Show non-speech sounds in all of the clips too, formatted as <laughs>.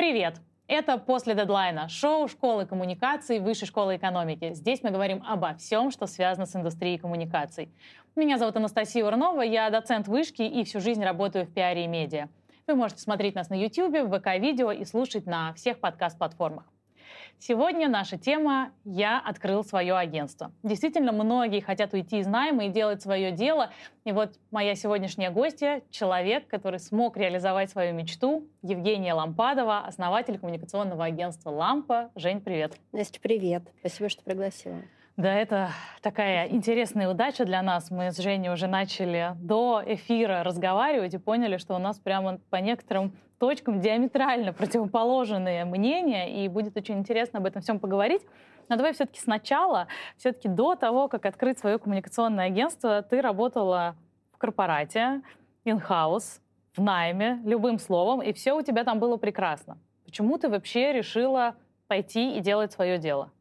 Привет! Это «После дедлайна» — шоу школы коммуникаций Высшей школы экономики. Здесь мы говорим обо всем, что связано с индустрией коммуникаций. Меня зовут Анастасия Урнова, я доцент вышки и всю жизнь работаю в пиаре и медиа. Вы можете смотреть нас на YouTube, в ВК-видео и слушать на всех подкаст-платформах. Сегодня наша тема «Я открыл свое агентство». Действительно, многие хотят уйти из найма и делать свое дело. И вот моя сегодняшняя гостья — человек, который смог реализовать свою мечту, Евгения Лампадова, основатель коммуникационного агентства «Лампа». Жень, привет. Настя, привет. Спасибо, что пригласила. Да, это такая интересная удача для нас. Мы с Женей уже начали до эфира разговаривать и поняли, что у нас прямо по некоторым точкам диаметрально противоположные мнения, и будет очень интересно об этом всем поговорить. Но давай все-таки сначала, все-таки до того, как открыть свое коммуникационное агентство, ты работала в корпорате, in-house, в найме, любым словом, и все у тебя там было прекрасно. Почему ты вообще решила пойти и делать свое дело?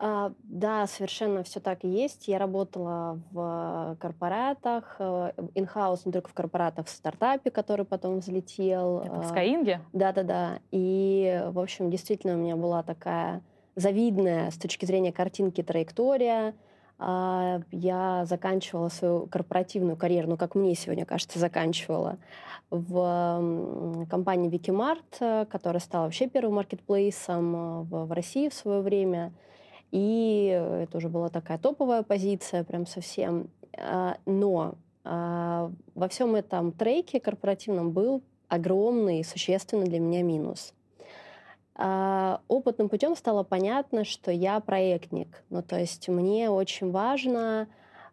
А, да, совершенно все так и есть. Я работала в корпоратах, in-house э, не только в корпоратах, в стартапе, который потом взлетел. Это в Skyeng? Да-да-да. И, в общем, действительно у меня была такая завидная с точки зрения картинки траектория. А, я заканчивала свою корпоративную карьеру, ну, как мне сегодня кажется, заканчивала, в компании Wikimart, которая стала вообще первым маркетплейсом э, в России в свое время. И это уже была такая топовая позиция, прям совсем. А, но а, во всем этом треке корпоративном был огромный, существенный для меня минус. А, опытным путем стало понятно, что я проектник. Ну, то есть мне очень важно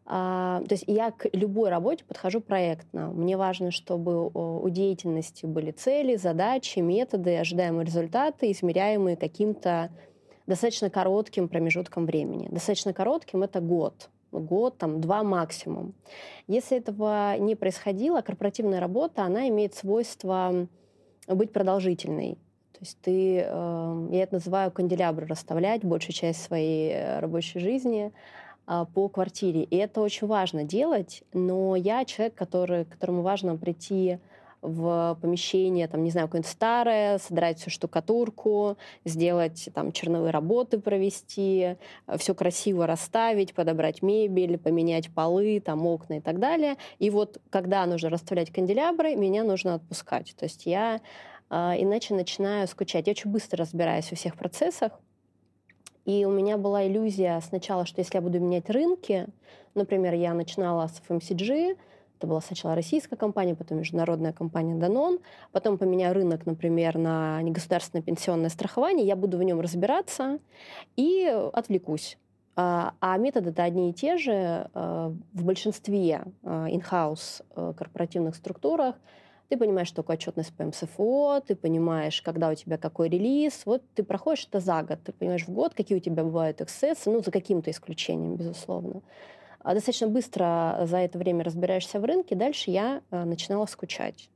то есть я к любой работе подхожу проектно. Мне важно, чтобы у деятельности были цели, задачи, методы, ожидаемые результаты, измеряемые каким-то достаточно коротким промежутком времени. Достаточно коротким — это год год, там, два максимум. Если этого не происходило, корпоративная работа, она имеет свойство быть продолжительной. То есть ты, э, я это называю канделябры расставлять большую часть своей э, рабочей жизни э, по квартире. И это очень важно делать, но я человек, который, которому важно прийти в помещение, там, не знаю, какое-нибудь старое, содрать всю штукатурку, сделать там черновые работы провести, все красиво расставить, подобрать мебель, поменять полы, там, окна и так далее. И вот когда нужно расставлять канделябры, меня нужно отпускать. То есть я э, иначе начинаю скучать. Я очень быстро разбираюсь во всех процессах, и у меня была иллюзия сначала, что если я буду менять рынки, например, я начинала с FMCG, это была сначала российская компания, потом международная компания Danone. Потом поменяю рынок, например, на негосударственное пенсионное страхование. Я буду в нем разбираться и отвлекусь. А, а методы-то одни и те же э, в большинстве э, in-house корпоративных структурах. Ты понимаешь, что такое отчетность по МСФО, ты понимаешь, когда у тебя какой релиз. Вот ты проходишь это за год, ты понимаешь в год, какие у тебя бывают эксцессы, ну, за каким-то исключением, безусловно. А достаточно быстро за это время разбираешься в рынке, дальше я э, начинала скучать.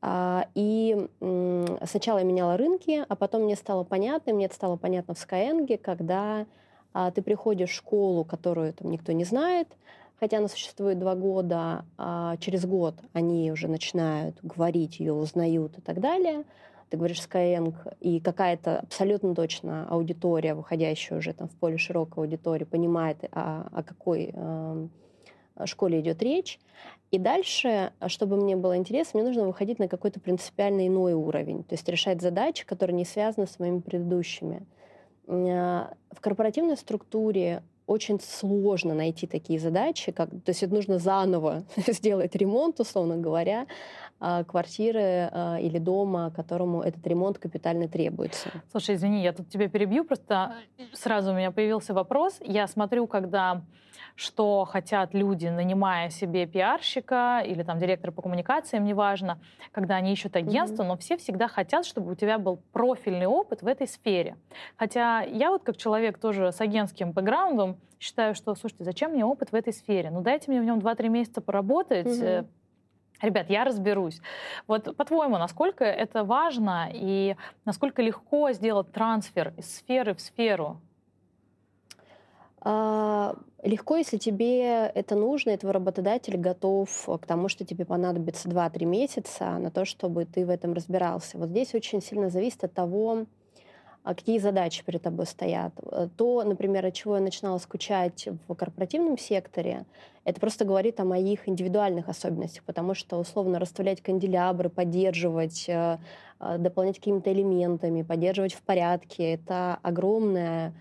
А, и сначала я меняла рынки, а потом мне стало понятно, мне это стало понятно в Skyeng, когда а, ты приходишь в школу, которую там никто не знает, хотя она существует два года, а через год они уже начинают говорить, ее узнают и так далее – ты говоришь Skyeng, и какая-то абсолютно точно аудитория, выходящая уже там в поле широкой аудитории, понимает, о, о какой э, школе идет речь. И дальше, чтобы мне было интересно, мне нужно выходить на какой-то принципиально иной уровень, то есть решать задачи, которые не связаны с моими предыдущими. Э, в корпоративной структуре очень сложно найти такие задачи, как, то есть это нужно заново <laughs> сделать ремонт, условно говоря, а, квартиры а, или дома, которому этот ремонт капитально требуется. Слушай, извини, я тут тебя перебью, просто сразу у меня появился вопрос. Я смотрю, когда что хотят люди, нанимая себе пиарщика или там директора по коммуникациям, неважно, когда они ищут агентство, mm-hmm. но все всегда хотят, чтобы у тебя был профильный опыт в этой сфере. Хотя я вот как человек тоже с агентским бэкграундом считаю, что, слушайте, зачем мне опыт в этой сфере? Ну дайте мне в нем 2-3 месяца поработать, mm-hmm. Ребят, я разберусь. Вот по-твоему, насколько это важно и насколько легко сделать трансфер из сферы в сферу? А, легко, если тебе это нужно, и твой работодатель готов к тому, что тебе понадобится 2-3 месяца на то, чтобы ты в этом разбирался. Вот здесь очень сильно зависит от того, а какие задачи перед тобой стоят. То, например, от чего я начинала скучать в корпоративном секторе, это просто говорит о моих индивидуальных особенностях, потому что условно расставлять канделябры, поддерживать, дополнять какими-то элементами, поддерживать в порядке, это огромная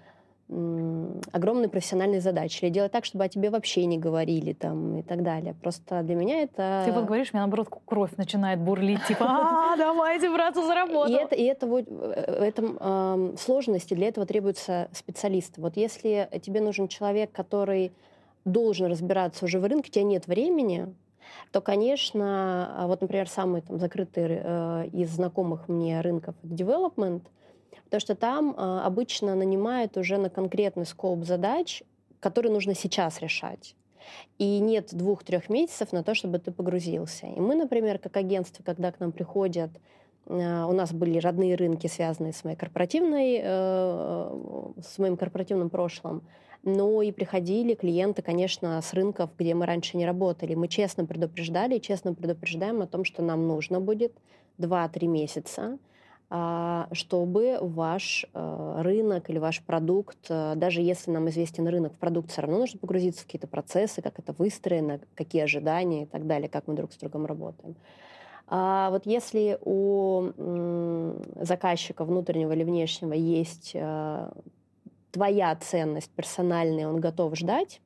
огромные профессиональные задачи. Или делать так, чтобы о тебе вообще не говорили там и так далее. Просто для меня это... Ты вот говоришь, меня наоборот кровь начинает бурлить, типа, а, давайте браться за работу. И это, и это вот, этом э, сложности, для этого требуются специалисты. Вот если тебе нужен человек, который должен разбираться уже в рынке, у тебя нет времени, то, конечно, а вот, например, самый там, закрытый э, из знакомых мне рынков — development — Потому что там э, обычно нанимают уже на конкретный скоп задач, которые нужно сейчас решать. И нет двух-трех месяцев на то, чтобы ты погрузился. И мы, например, как агентство, когда к нам приходят, э, у нас были родные рынки, связанные с моей корпоративной, э, с моим корпоративным прошлым, но и приходили клиенты, конечно, с рынков, где мы раньше не работали. Мы честно предупреждали честно предупреждаем о том, что нам нужно будет 2-3 месяца, а, чтобы ваш э, рынок или ваш продукт, э, даже если нам известен рынок, в продукт все равно нужно погрузиться в какие-то процессы, как это выстроено, какие ожидания и так далее, как мы друг с другом работаем. А вот если у заказчика внутреннего или внешнего есть твоя ценность персональная, он готов ждать,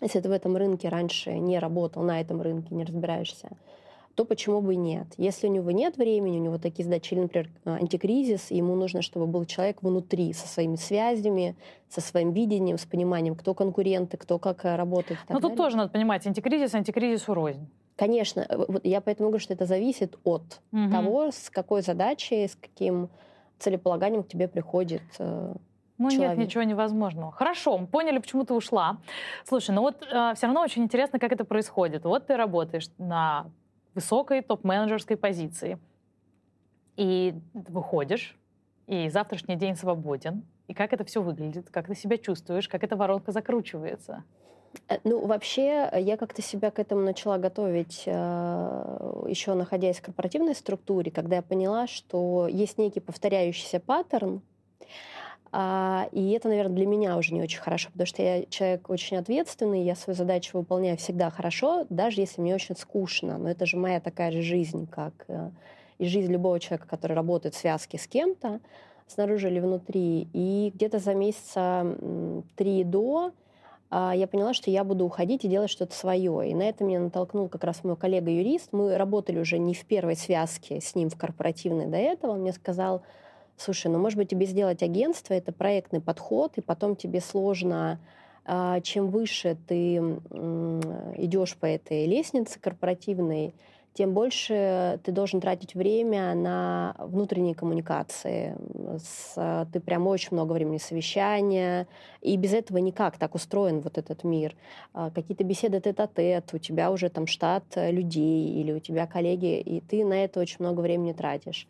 если ты в этом рынке раньше не работал, на этом рынке не разбираешься, то почему бы и нет? Если у него нет времени, у него такие задачи, или, например, антикризис, ему нужно, чтобы был человек внутри со своими связями, со своим видением, с пониманием, кто конкуренты, кто как э, работает. Но тут тоже надо понимать, антикризис, антикризис рознь. Конечно, э, вот я поэтому говорю, что это зависит от угу. того, с какой задачей, с каким целеполаганием к тебе приходит э, ну человек. нет ничего невозможного. Хорошо, мы поняли, почему ты ушла. Слушай, ну вот э, все равно очень интересно, как это происходит. Вот ты работаешь на высокой топ-менеджерской позиции. И выходишь, и завтрашний день свободен. И как это все выглядит, как ты себя чувствуешь, как эта воронка закручивается? Э, ну, вообще, я как-то себя к этому начала готовить, э, еще находясь в корпоративной структуре, когда я поняла, что есть некий повторяющийся паттерн, и это, наверное, для меня уже не очень хорошо, потому что я человек очень ответственный, я свою задачу выполняю всегда хорошо, даже если мне очень скучно. Но это же моя такая же жизнь, как э, и жизнь любого человека, который работает в связке с кем-то, снаружи или внутри. И где-то за месяца три до а, я поняла, что я буду уходить и делать что-то свое. И на это меня натолкнул как раз мой коллега-юрист. Мы работали уже не в первой связке с ним в корпоративной до этого. Он мне сказал, слушай, ну, может быть, тебе сделать агентство, это проектный подход, и потом тебе сложно а, чем выше ты идешь по этой лестнице корпоративной, тем больше ты должен тратить время на внутренние коммуникации. С, ты прям очень много времени совещания, и без этого никак так устроен вот этот мир. А, какие-то беседы тет-а-тет, у тебя уже там штат людей, или у тебя коллеги, и ты на это очень много времени тратишь.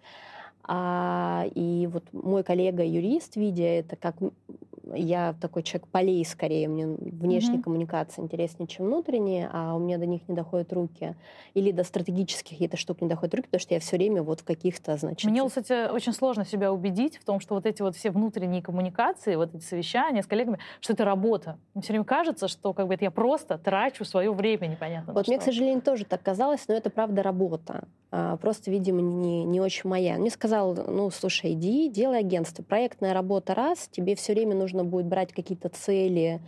А, и вот мой коллега-юрист, видя это, как я такой человек полей скорее, мне внешние mm-hmm. коммуникации интереснее, чем внутренние, а у меня до них не доходят руки. Или до стратегических каких-то штук не доходят руки, потому что я все время вот в каких-то, значит... Мне, кстати, очень сложно себя убедить в том, что вот эти вот все внутренние коммуникации, вот эти совещания с коллегами, что это работа. Мне все время кажется, что как бы это я просто трачу свое время непонятно Вот мне, что. к сожалению, тоже так казалось, но это правда работа. А, просто, видимо, не, не очень моя. Мне сказал, ну, слушай, иди, делай агентство. Проектная работа раз, тебе все время нужно будет брать какие-то цели,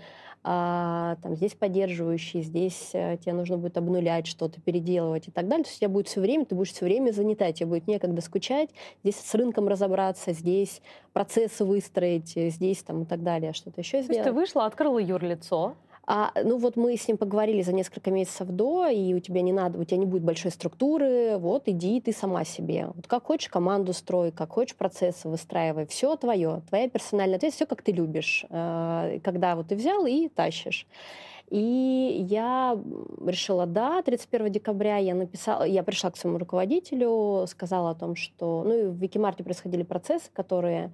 а, там, здесь поддерживающие, здесь а, тебе нужно будет обнулять что-то, переделывать и так далее. То есть у тебя будет все время, ты будешь все время занята, тебе будет некогда скучать, здесь с рынком разобраться, здесь процессы выстроить, здесь там и так далее, что-то еще сделать. То есть ты вышла, открыла юрлицо, а, ну вот мы с ним поговорили за несколько месяцев до, и у тебя не надо, у тебя не будет большой структуры, вот иди ты сама себе. Вот как хочешь команду строй, как хочешь процессы выстраивай, все твое, твоя персональная ответственность, все как ты любишь, э, когда вот ты взял и тащишь. И я решила, да, 31 декабря я написала, я пришла к своему руководителю, сказала о том, что, ну и в Викимарте происходили процессы, которые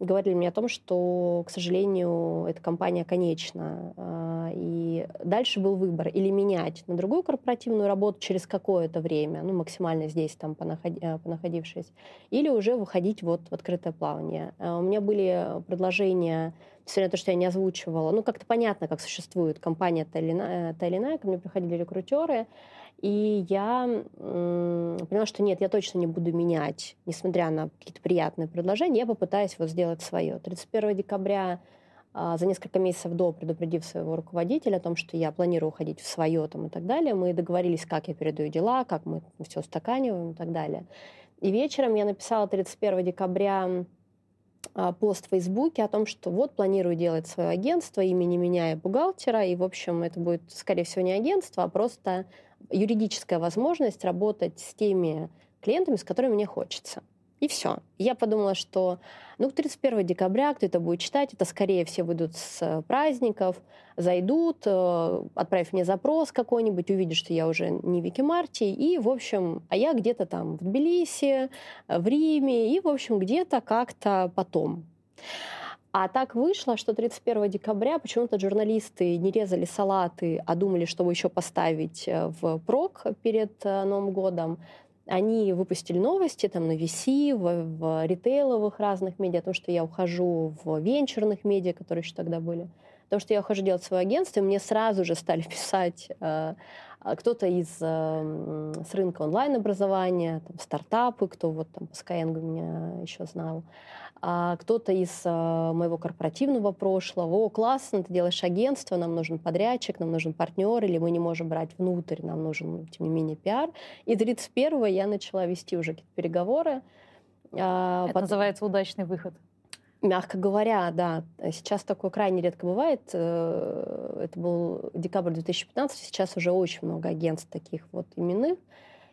говорили мне о том, что, к сожалению, эта компания конечна. А, и дальше был выбор или менять на другую корпоративную работу через какое-то время, ну, максимально здесь, там, э, понаходившись, или уже выходить вот в открытое плавание. А, у меня были предложения, несмотря на то, что я не озвучивала, ну, как-то понятно, как существует компания та или иная, та или иная ко мне приходили рекрутеры, и я поняла, что нет, я точно не буду менять, несмотря на какие-то приятные предложения, я попытаюсь вот сделать свое. 31 декабря а, за несколько месяцев до, предупредив своего руководителя о том, что я планирую уходить в свое там, и так далее, мы договорились, как я передаю дела, как мы все устаканиваем и так далее. И вечером я написала 31 декабря а, пост в Фейсбуке о том, что вот планирую делать свое агентство, имени меня и бухгалтера, и, в общем, это будет, скорее всего, не агентство, а просто юридическая возможность работать с теми клиентами, с которыми мне хочется. И все. Я подумала, что ну, 31 декабря кто это будет читать, это скорее все выйдут с праздников, зайдут, э, отправив мне запрос какой-нибудь, увидят, что я уже не Вики Марти, и, в общем, а я где-то там в Тбилиси, в Риме, и, в общем, где-то как-то потом. А так вышло, что 31 декабря почему-то журналисты не резали салаты, а думали, чтобы еще поставить э, в прок перед э, Новым годом. Они выпустили новости там на VC, в, в ритейловых разных медиа, о том, что я ухожу в венчурных медиа, которые еще тогда были. То, что я ухожу делать свое агентство, и мне сразу же стали <laughs> писать э, кто-то из э, с рынка онлайн-образования, там, стартапы, кто вот там по Skyeng меня еще знал, а кто-то из э, моего корпоративного прошлого, о, классно, ты делаешь агентство, нам нужен подрядчик, нам нужен партнер, или мы не можем брать внутрь, нам нужен, тем не менее, пиар. И 31-го я начала вести уже какие-то переговоры. А, Это Потом... называется удачный выход. Мягко говоря, да. Сейчас такое крайне редко бывает. Э, это был декабрь 2015, сейчас уже очень много агентств таких вот именных.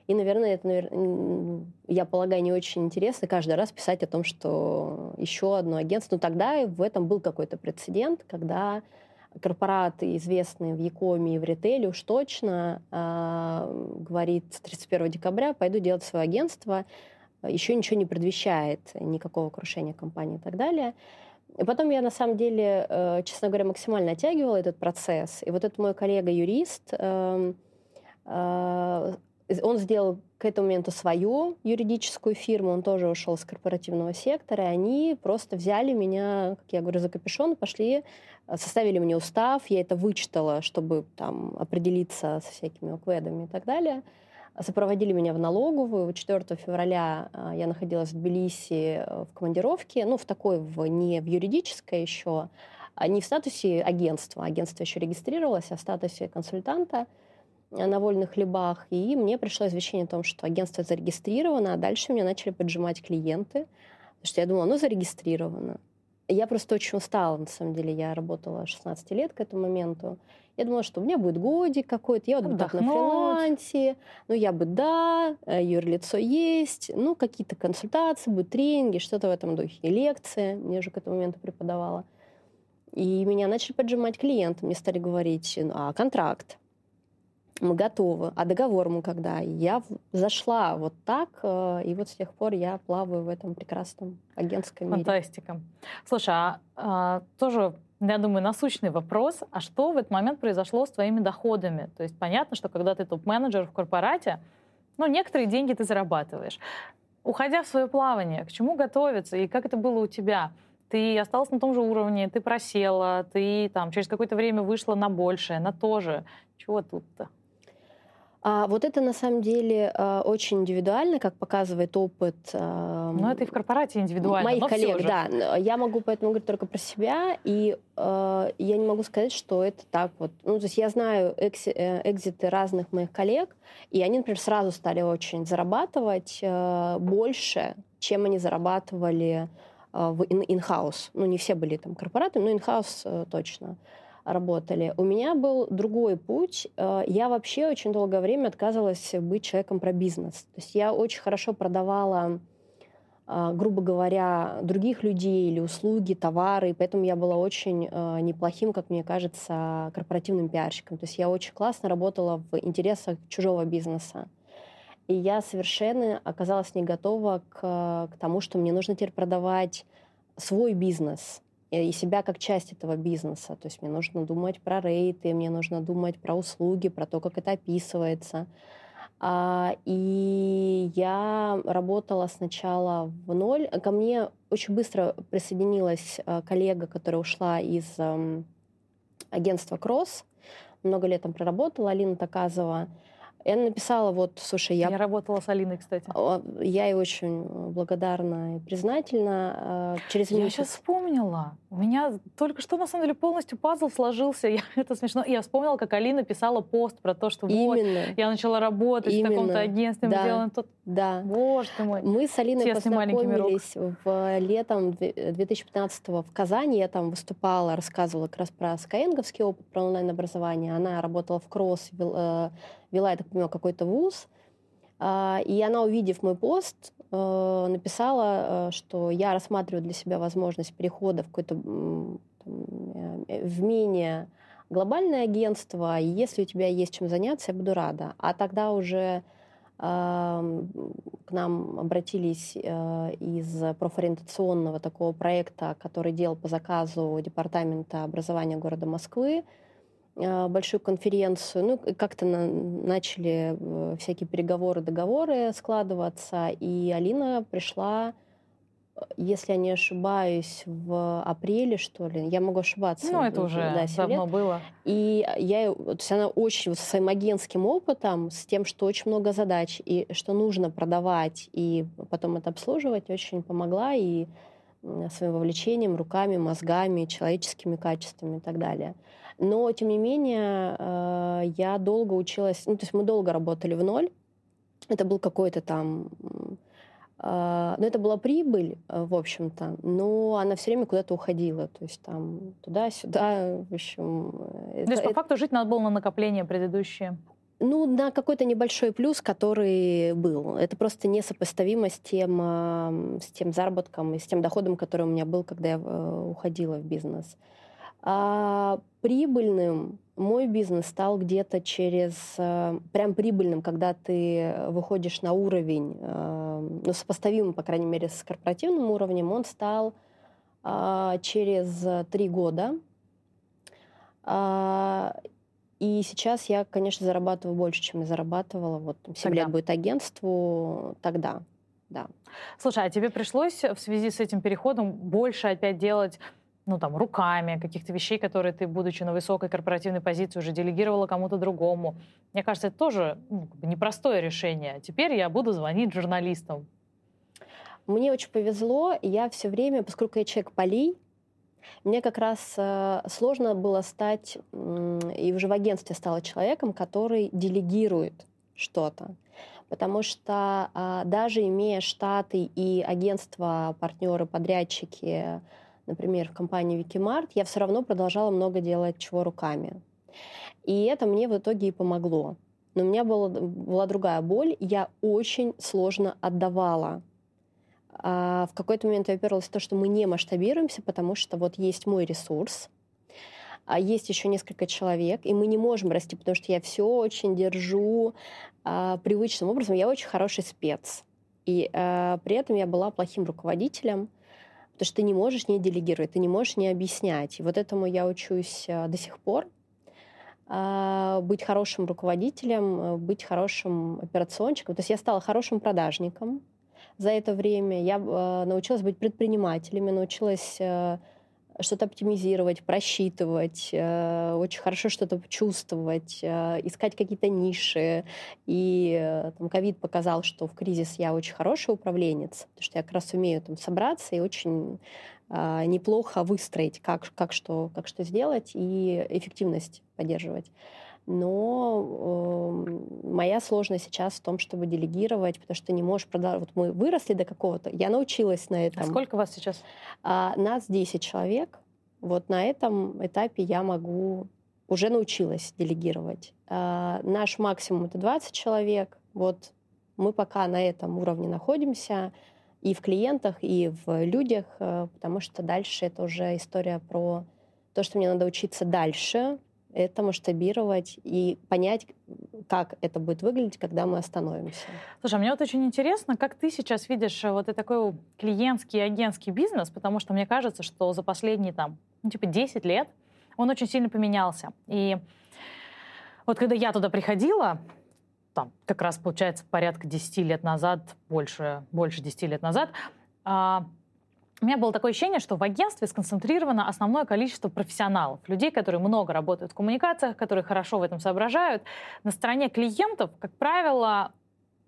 И, наверное, это, я полагаю, не очень интересно каждый раз писать о том, что еще одно агентство. Но тогда в этом был какой-то прецедент, когда корпораты, известные в Якоме и в ритейле, уж точно э, говорит 31 декабря пойду делать свое агентство, еще ничего не предвещает никакого крушения компании и так далее. И потом я, на самом деле, э, честно говоря, максимально оттягивала этот процесс. И вот этот мой коллега-юрист, э, э, он сделал к этому моменту свою юридическую фирму, он тоже ушел с корпоративного сектора, и они просто взяли меня, как я говорю, за капюшон, пошли, составили мне устав, я это вычитала, чтобы там определиться со всякими укведами и так далее. Сопроводили меня в налоговую. 4 февраля а, я находилась в Тбилиси э, в командировке, ну, в такой, в, не в юридической еще, а не в статусе агентства. Агентство еще регистрировалось, а в статусе консультанта на вольных хлебах. И мне пришло извещение о том, что агентство зарегистрировано, а дальше меня начали поджимать клиенты. Потому что я думала, ну, зарегистрировано. Я просто очень устала, на самом деле. Я работала 16 лет к этому моменту. Я думала, что у меня будет годик какой-то, я вот буду на фрилансе, ну я бы, да, э, юрлицо есть, ну какие-то консультации, будут тренинги, что-то в этом духе, и лекции, мне же к этому моменту преподавала. И меня начали поджимать клиенты, мне стали говорить, ну, а контракт, мы готовы, а договор мы когда? Я зашла вот так, э, и вот с тех пор я плаваю в этом прекрасном агентском мире. Фантастика. Слушай, а, а тоже я думаю, насущный вопрос, а что в этот момент произошло с твоими доходами? То есть понятно, что когда ты топ-менеджер в корпорате, ну, некоторые деньги ты зарабатываешь. Уходя в свое плавание, к чему готовиться и как это было у тебя? Ты осталась на том же уровне, ты просела, ты там через какое-то время вышла на большее, на то же. Чего тут-то? А вот это на самом деле а, очень индивидуально, как показывает опыт. А, но это и в корпорате индивидуально. Моих коллег, да. Я могу поэтому говорить только про себя, и э, я не могу сказать, что это так вот. Ну, то есть я знаю экси, э, экзиты разных моих коллег, и они, например, сразу стали очень зарабатывать больше, чем они зарабатывали в in-house. Ну, не все были там корпораты, но in-house э, точно работали. У меня был другой путь. Э, я вообще очень долгое время отказывалась быть человеком про бизнес. То есть я очень хорошо продавала э, грубо говоря, других людей или услуги, товары. И поэтому я была очень э, неплохим, как мне кажется, корпоративным пиарщиком. То есть я очень классно работала в интересах чужого бизнеса. И я совершенно оказалась не готова к, к тому, что мне нужно теперь продавать свой бизнес и себя как часть этого бизнеса. То есть мне нужно думать про рейты, мне нужно думать про услуги, про то, как это описывается. А, и я работала сначала в ноль. Ко мне очень быстро присоединилась а, коллега, которая ушла из агентства «Кросс». Много лет там проработала, Алина Таказова. Я написала вот, слушай, я... Я работала с Алиной, кстати. Я ей очень благодарна и признательна. А, через я сейчас вспомнила. У меня только что, на самом деле, полностью пазл сложился. <laughs> Я, это смешно. Я вспомнила, как Алина писала пост про то, что Именно. вот, я начала работать Именно. в таком-то агентстве, да. мы делаем тот... Да. Боже ты мой. Мы с Алиной Тесный познакомились в летом 2015 в Казани. Я там выступала, рассказывала как раз про скаенговский опыт, про онлайн-образование. Она работала в Кросс, э, вела, я так понимаю, какой-то вуз. А, и она, увидев мой пост, э, написала, э, что я рассматриваю для себя возможность перехода в какое-то э, в менее глобальное агентство, и если у тебя есть чем заняться, я буду рада. А тогда уже к нам обратились из профориентационного такого проекта, который делал по заказу Департамента образования города Москвы, а, большую конференцию. Ну, как-то на, начали э, всякие переговоры, договоры складываться. И Алина пришла, э, если я не ошибаюсь, в апреле, что ли. Я могу ошибаться. Ну, это уже да, давно лет. было. И я, то есть она очень вот со своим агентским опытом, с тем, что очень много задач, и что нужно продавать, и потом это обслуживать, очень помогла. И своим вовлечением, руками, мозгами, человеческими качествами и так далее. Но, тем не менее, э, я долго училась, ну, то есть мы долго работали в ноль. Это был какой-то там Uh, ну, это была прибыль, э, в общем-то, но она все время куда-то уходила. То есть там туда-сюда, в общем... То это, есть, по это... факту, жить надо было на накопление предыдущее? Ну, на какой-то небольшой плюс, который был. Это просто несопоставимо с тем, с тем заработком и с тем доходом, который у меня был, когда я уходила в бизнес. А прибыльным мой бизнес стал где-то через... Э, прям прибыльным, когда ты выходишь на уровень, э, ну, сопоставимый, по крайней мере, с корпоративным уровнем, он стал а, через три года. А, и сейчас я, конечно, зарабатываю больше, чем я зарабатывала. Вот 7 тогда. лет будет агентству тогда. Да. Слушай, а тебе пришлось в связи с этим переходом больше опять делать ну, там, руками, каких-то вещей, которые ты, будучи на высокой корпоративной позиции, уже делегировала кому-то другому. Мне кажется, это тоже ну, непростое решение. Теперь я буду звонить журналистам. Мне очень повезло. Я все время, поскольку я человек полей, мне как раз э, сложно было стать, э, и уже в агентстве стала человеком, который делегирует что-то. Потому что э, даже имея штаты и агентства, партнеры, подрядчики, например, в компании Викимарт, я все равно продолжала много делать чего руками. И это мне в итоге и помогло. Но у меня была, была другая боль. Я очень сложно отдавала. А в какой-то момент я уперлась в то, что мы не масштабируемся, потому что вот есть мой ресурс, а есть еще несколько человек, и мы не можем расти, потому что я все очень держу а, привычным образом. Я очень хороший спец. И а, при этом я была плохим руководителем, Потому что ты не можешь не делегировать, ты не можешь не объяснять. И вот этому я учусь э, до сих пор. А, быть хорошим руководителем, э, быть хорошим операционщиком. То есть я стала хорошим продажником за это время. Я э, научилась быть предпринимателем, научилась что-то оптимизировать, просчитывать, э, очень хорошо что-то чувствовать, э, искать какие-то ниши. И э, ковид показал, что в кризис я очень хороший управленец, потому что я как раз умею там собраться и очень э, неплохо выстроить, как, как, что, как что сделать и эффективность поддерживать. Но э, моя сложность сейчас в том, чтобы делегировать, потому что не можешь продавать. Вот мы выросли до какого-то, я научилась на этом. А сколько вас сейчас? А, нас 10 человек. Вот на этом этапе я могу уже научилась делегировать. А, наш максимум это 20 человек. Вот мы пока на этом уровне находимся и в клиентах, и в людях, э, потому что дальше это уже история про то, что мне надо учиться дальше, это масштабировать и понять, как это будет выглядеть, когда мы остановимся. Слушай, а мне вот очень интересно, как ты сейчас видишь э, вот такой клиентский агентский бизнес, потому что мне кажется, что за последние там, ну, типа 10 лет он очень сильно поменялся. И вот когда я туда приходила, там, как раз, получается, порядка 10 лет назад, больше, больше 10 лет назад, а, у меня было такое ощущение, что в агентстве сконцентрировано основное количество профессионалов, людей, которые много работают в коммуникациях, которые хорошо в этом соображают. На стороне клиентов, как правило,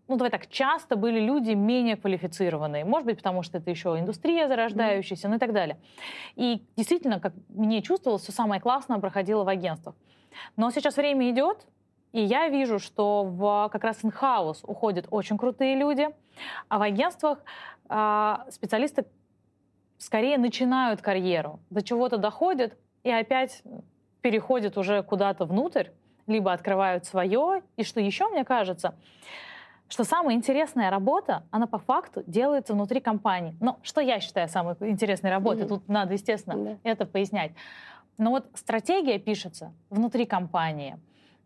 ну, давай так, часто были люди менее квалифицированные. Может быть, потому что это еще индустрия зарождающаяся, mm-hmm. ну и так далее. И действительно, как мне чувствовалось, все самое классное проходило в агентствах. Но сейчас время идет, и я вижу, что в как раз in-house уходят очень крутые люди, а в агентствах э, специалисты скорее начинают карьеру, до чего-то доходят и опять переходят уже куда-то внутрь, либо открывают свое. И что еще, мне кажется, что самая интересная работа, она по факту делается внутри компании. Но что я считаю самой интересной работой? Mm-hmm. Тут надо, естественно, mm-hmm. это пояснять. Но вот стратегия пишется внутри компании.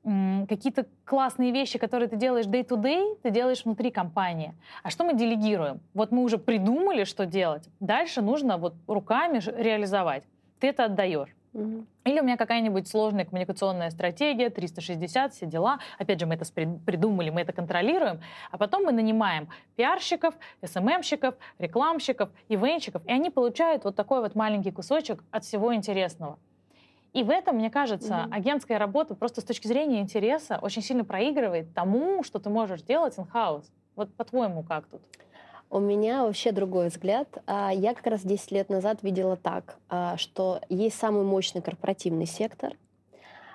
Какие-то классные вещи, которые ты делаешь day-to-day, ты делаешь внутри компании. А что мы делегируем? Вот мы уже придумали, что делать. Дальше нужно вот руками реализовать. Ты это отдаешь. Угу. Или у меня какая-нибудь сложная коммуникационная стратегия, 360, все дела. Опять же, мы это придумали, мы это контролируем. А потом мы нанимаем пиарщиков, СММщиков, рекламщиков, ивенщиков, и они получают вот такой вот маленький кусочек от всего интересного. И в этом, мне кажется, mm-hmm. агентская работа просто с точки зрения интереса очень сильно проигрывает тому, что ты можешь делать in-house. Вот по-твоему, как тут? У меня вообще другой взгляд. А, я как раз 10 лет назад видела так, а, что есть самый мощный корпоративный сектор,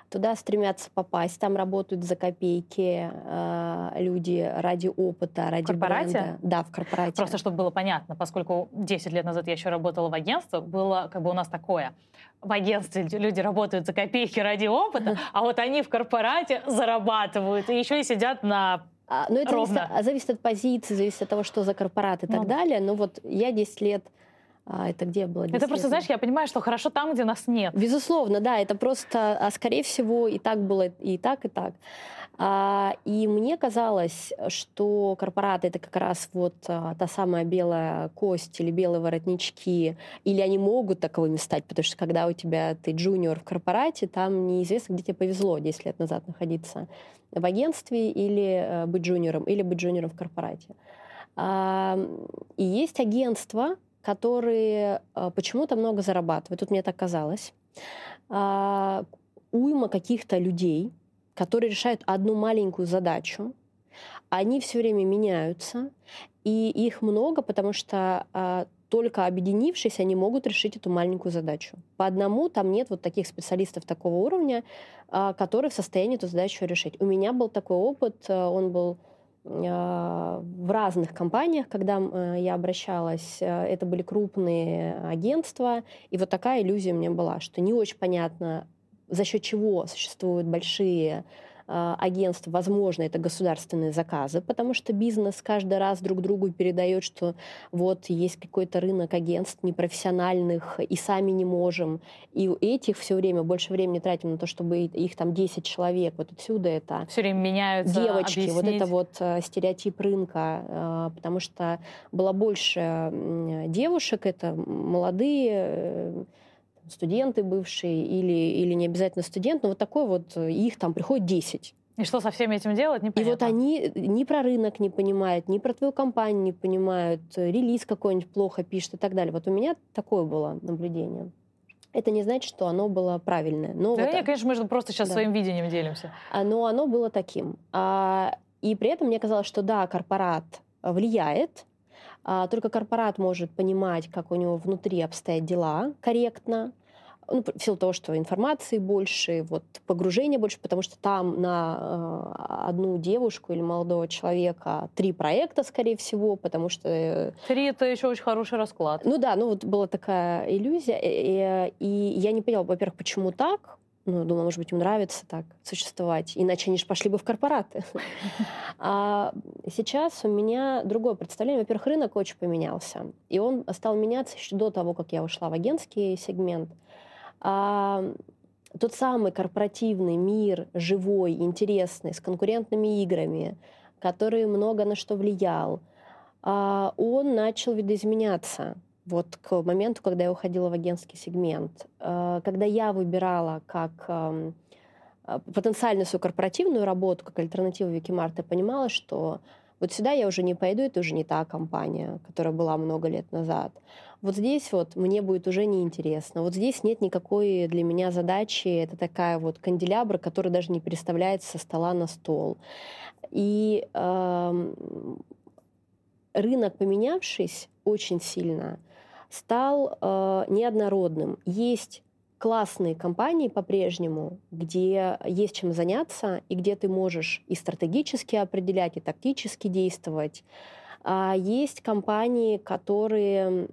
Туда стремятся попасть, там работают за копейки э, люди ради опыта, ради корпорате? бренда. Да, в корпорате. Просто чтобы было понятно, поскольку 10 лет назад я еще работала в агентстве, было как бы у нас такое. В агентстве люди работают за копейки ради опыта, <laughs> а вот они в корпорате зарабатывают и еще и сидят на а, ну, это Ровно. Зависит, зависит от позиции, зависит от того, что за корпорат и ну, так далее. Но вот я 10 лет а это где было? Это просто, знаешь, я понимаю, что хорошо там, где нас нет. Безусловно, да, это просто, а скорее всего, и так было и так, и так. А, и мне казалось, что корпораты это как раз вот а, та самая белая кость или белые воротнички, или они могут таковыми стать, потому что когда у тебя ты джуниор в корпорате, там неизвестно, где тебе повезло 10 лет назад находиться в агентстве или э, быть джуниором, или быть джуниором в корпорате. А, и есть агентства, которые э, почему-то много зарабатывают. Тут мне так казалось. А, уйма каких-то людей, которые решают одну маленькую задачу, они все время меняются, и их много, потому что а, только объединившись, они могут решить эту маленькую задачу. По одному там нет вот таких специалистов такого уровня, а, которые в состоянии эту задачу решить. У меня был такой опыт, э, он был в разных компаниях, когда э, я обращалась, э, это были крупные агентства, и вот такая иллюзия у меня была, что не очень понятно, за счет чего существуют большие а, агентств, возможно, это государственные заказы, потому что бизнес каждый раз друг другу передает, что вот есть какой-то рынок агентств непрофессиональных, и сами не можем. И у этих все время больше времени тратим на то, чтобы их там 10 человек. Вот отсюда это... Все время меняются, Девочки, объяснить. вот это вот стереотип рынка, э, потому что было больше девушек, это молодые э, студенты бывшие или, или не обязательно студент, но вот такой вот, э, их там приходит 10. И что со всеми этим делать, непонятно. И вот они ни про рынок не понимают, ни про твою компанию не понимают, э, релиз какой-нибудь плохо пишет и так далее. Вот у меня такое было наблюдение. Это не значит, что оно было правильное. Но да, вот, я, конечно, мы же просто сейчас да. своим видением делимся. А, но оно было таким. А, и при этом мне казалось, что да, корпорат влияет, только корпорат может понимать, как у него внутри обстоят дела корректно, ну, в силу того, что информации больше, вот погружения больше, потому что там на э, одну девушку или молодого человека три проекта, скорее всего, потому что... Э, три — это еще очень хороший расклад. Ну да, ну вот была такая иллюзия, и, и я не поняла, во-первых, почему так, ну, думала, может быть, им нравится так существовать, иначе они же пошли бы в корпораты. <laughs> А сейчас у меня другое представление. Во-первых, рынок очень поменялся, и он стал меняться еще до того, как я ушла в агентский сегмент. А, тот самый корпоративный мир, живой, интересный, с конкурентными играми, который много на что влиял, а, он начал видоизменяться вот к моменту, когда я уходила в агентский сегмент. А, когда я выбирала как а, потенциальную свою корпоративную работу, как альтернативу Викимарт, я понимала, что вот сюда я уже не пойду, это уже не та компания, которая была много лет назад. Вот здесь вот мне будет уже неинтересно. Вот здесь нет никакой для меня задачи. Это такая вот канделябра, которая даже не переставляется со стола на стол. И э, рынок, поменявшись очень сильно, стал э, неоднородным. Есть классные компании по-прежнему, где есть чем заняться, и где ты можешь и стратегически определять, и тактически действовать. А есть компании, которые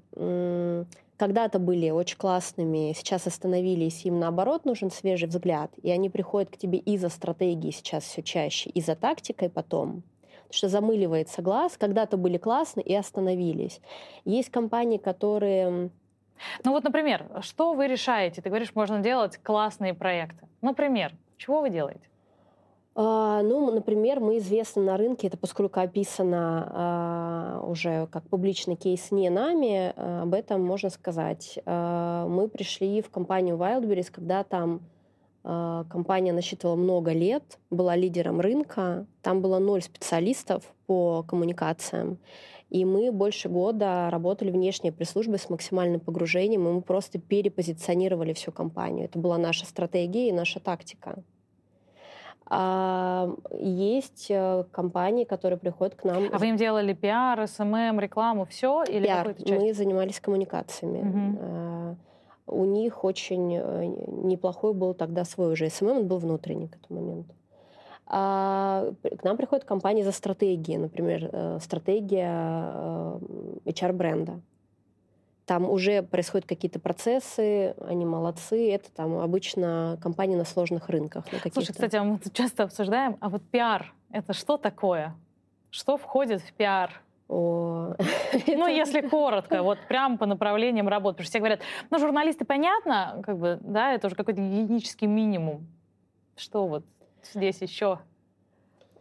когда-то были очень классными, сейчас остановились, им наоборот нужен свежий взгляд, и они приходят к тебе из-за стратегии сейчас все чаще, и за тактикой потом, что замыливается глаз, когда-то были классные и остановились. Есть компании, которые ну вот, например, что вы решаете? Ты говоришь, можно делать классные проекты. Например, чего вы делаете? Uh, ну, например, мы известны на рынке, это поскольку описано uh, уже как публичный кейс не нами, uh, об этом можно сказать. Мы пришли в компанию Wildberries, когда там компания насчитывала много лет, была лидером рынка, там было ноль специалистов по коммуникациям. И мы больше года работали внешней пресс-службой с максимальным погружением, и мы просто перепозиционировали всю компанию. Это была наша стратегия и наша тактика. А есть э, компании, которые приходят к нам. А вы им делали пиар, SMM, рекламу, все или пиар? Мы занимались коммуникациями. Угу. У них очень э, неплохой был тогда свой уже SMM, он был внутренний к этому моменту. А к нам приходят компании за стратегией, например, э, стратегия HR-бренда. Там уже происходят какие-то процессы, они молодцы. Это там обычно компании на сложных рынках. На Слушай, кстати, мы тут часто обсуждаем, а вот пиар — это что такое? Что входит в пиар? О, <laughs> ну, если <laughs> коротко, вот прям по направлениям работы. Потому что все говорят, ну, журналисты, понятно, как бы, да, это уже какой-то гигиенический минимум. Что вот здесь еще?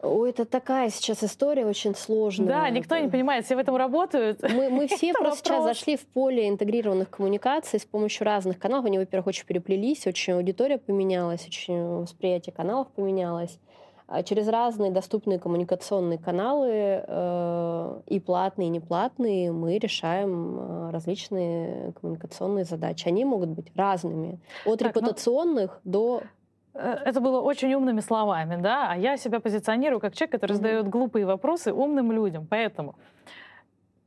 Ой, это такая сейчас история очень сложная. Да, никто не понимает, все в этом работают. Мы, мы <laughs> все просто сейчас зашли в поле интегрированных коммуникаций с помощью разных каналов. Они, во-первых, очень переплелись, очень аудитория поменялась, очень восприятие каналов поменялось. А через разные доступные коммуникационные каналы, э, и платные, и неплатные, мы решаем э, различные коммуникационные задачи. Они могут быть разными. От так, ну репутационных ну... до Э, это было очень умными словами, да, а я себя позиционирую как человек, который mm-hmm. задает глупые вопросы умным людям. Поэтому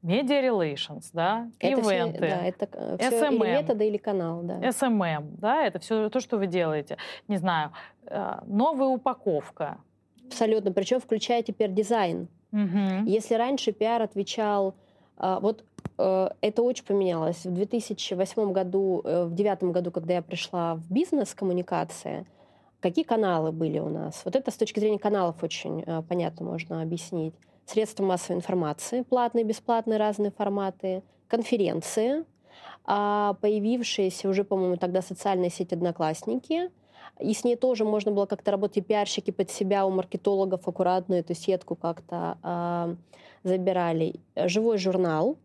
Media Relations, да, это ивенты, все, да, это все SMM, или методы, или канал, да. SMM, да, это все то, что вы делаете. Не знаю, новая упаковка. Абсолютно, причем включая теперь дизайн. Угу. Если раньше пиар отвечал, э, вот это очень поменялось. В 2008 году, в 2009 году, когда я пришла в бизнес-коммуникации, Какие каналы были у нас? Вот это с точки зрения каналов очень э, понятно можно объяснить. Средства массовой информации, платные, бесплатные, разные форматы, конференции, а появившиеся уже, по-моему, тогда социальная сеть «Одноклассники», и с ней тоже можно было как-то работать, и пиарщики под себя у маркетологов аккуратно эту сетку как-то э, забирали. Живой журнал,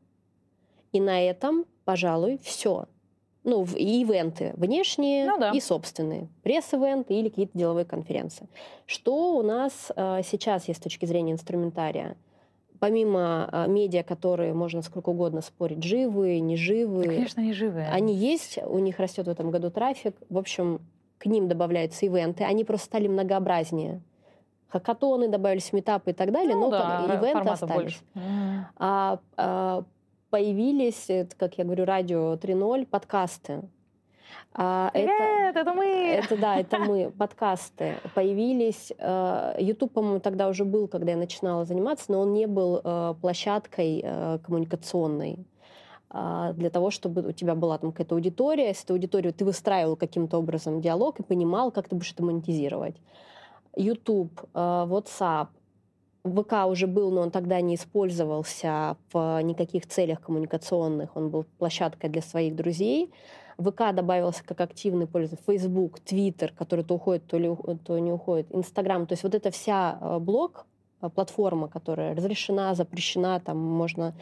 и на этом, пожалуй, все ну, и ивенты внешние ну, да. и собственные, пресс-ивенты или какие-то деловые конференции. Что у нас э, сейчас есть с точки зрения инструментария? Помимо э, медиа, которые можно сколько угодно спорить, живые, неживые. Да, конечно, не живые. Они есть, у них растет в этом году трафик. В общем, к ним добавляются ивенты. Они просто стали многообразнее. Хакатоны добавились, метапы и так далее, ну, но да, ивенты остались. Больше. А, а, появились, как я говорю, радио 3.0, подкасты. А, Привет, это, это мы! Это, да, это мы, подкасты. Появились, э, YouTube, по-моему, тогда уже был, когда я начинала заниматься, но он не был э, площадкой э, коммуникационной для того, чтобы у тебя была там какая-то аудитория, с этой аудиторией ты выстраивал каким-то образом диалог и понимал, как ты будешь это монетизировать. YouTube, WhatsApp, ВК уже был, но он тогда не использовался в никаких целях коммуникационных. Он был площадкой для своих друзей. ВК добавился как активный пользователь, Facebook, Twitter, который то уходит, то, ли, то не уходит, Инстаграм. То есть вот эта вся блог, э, платформа, которая разрешена, запрещена, там можно а,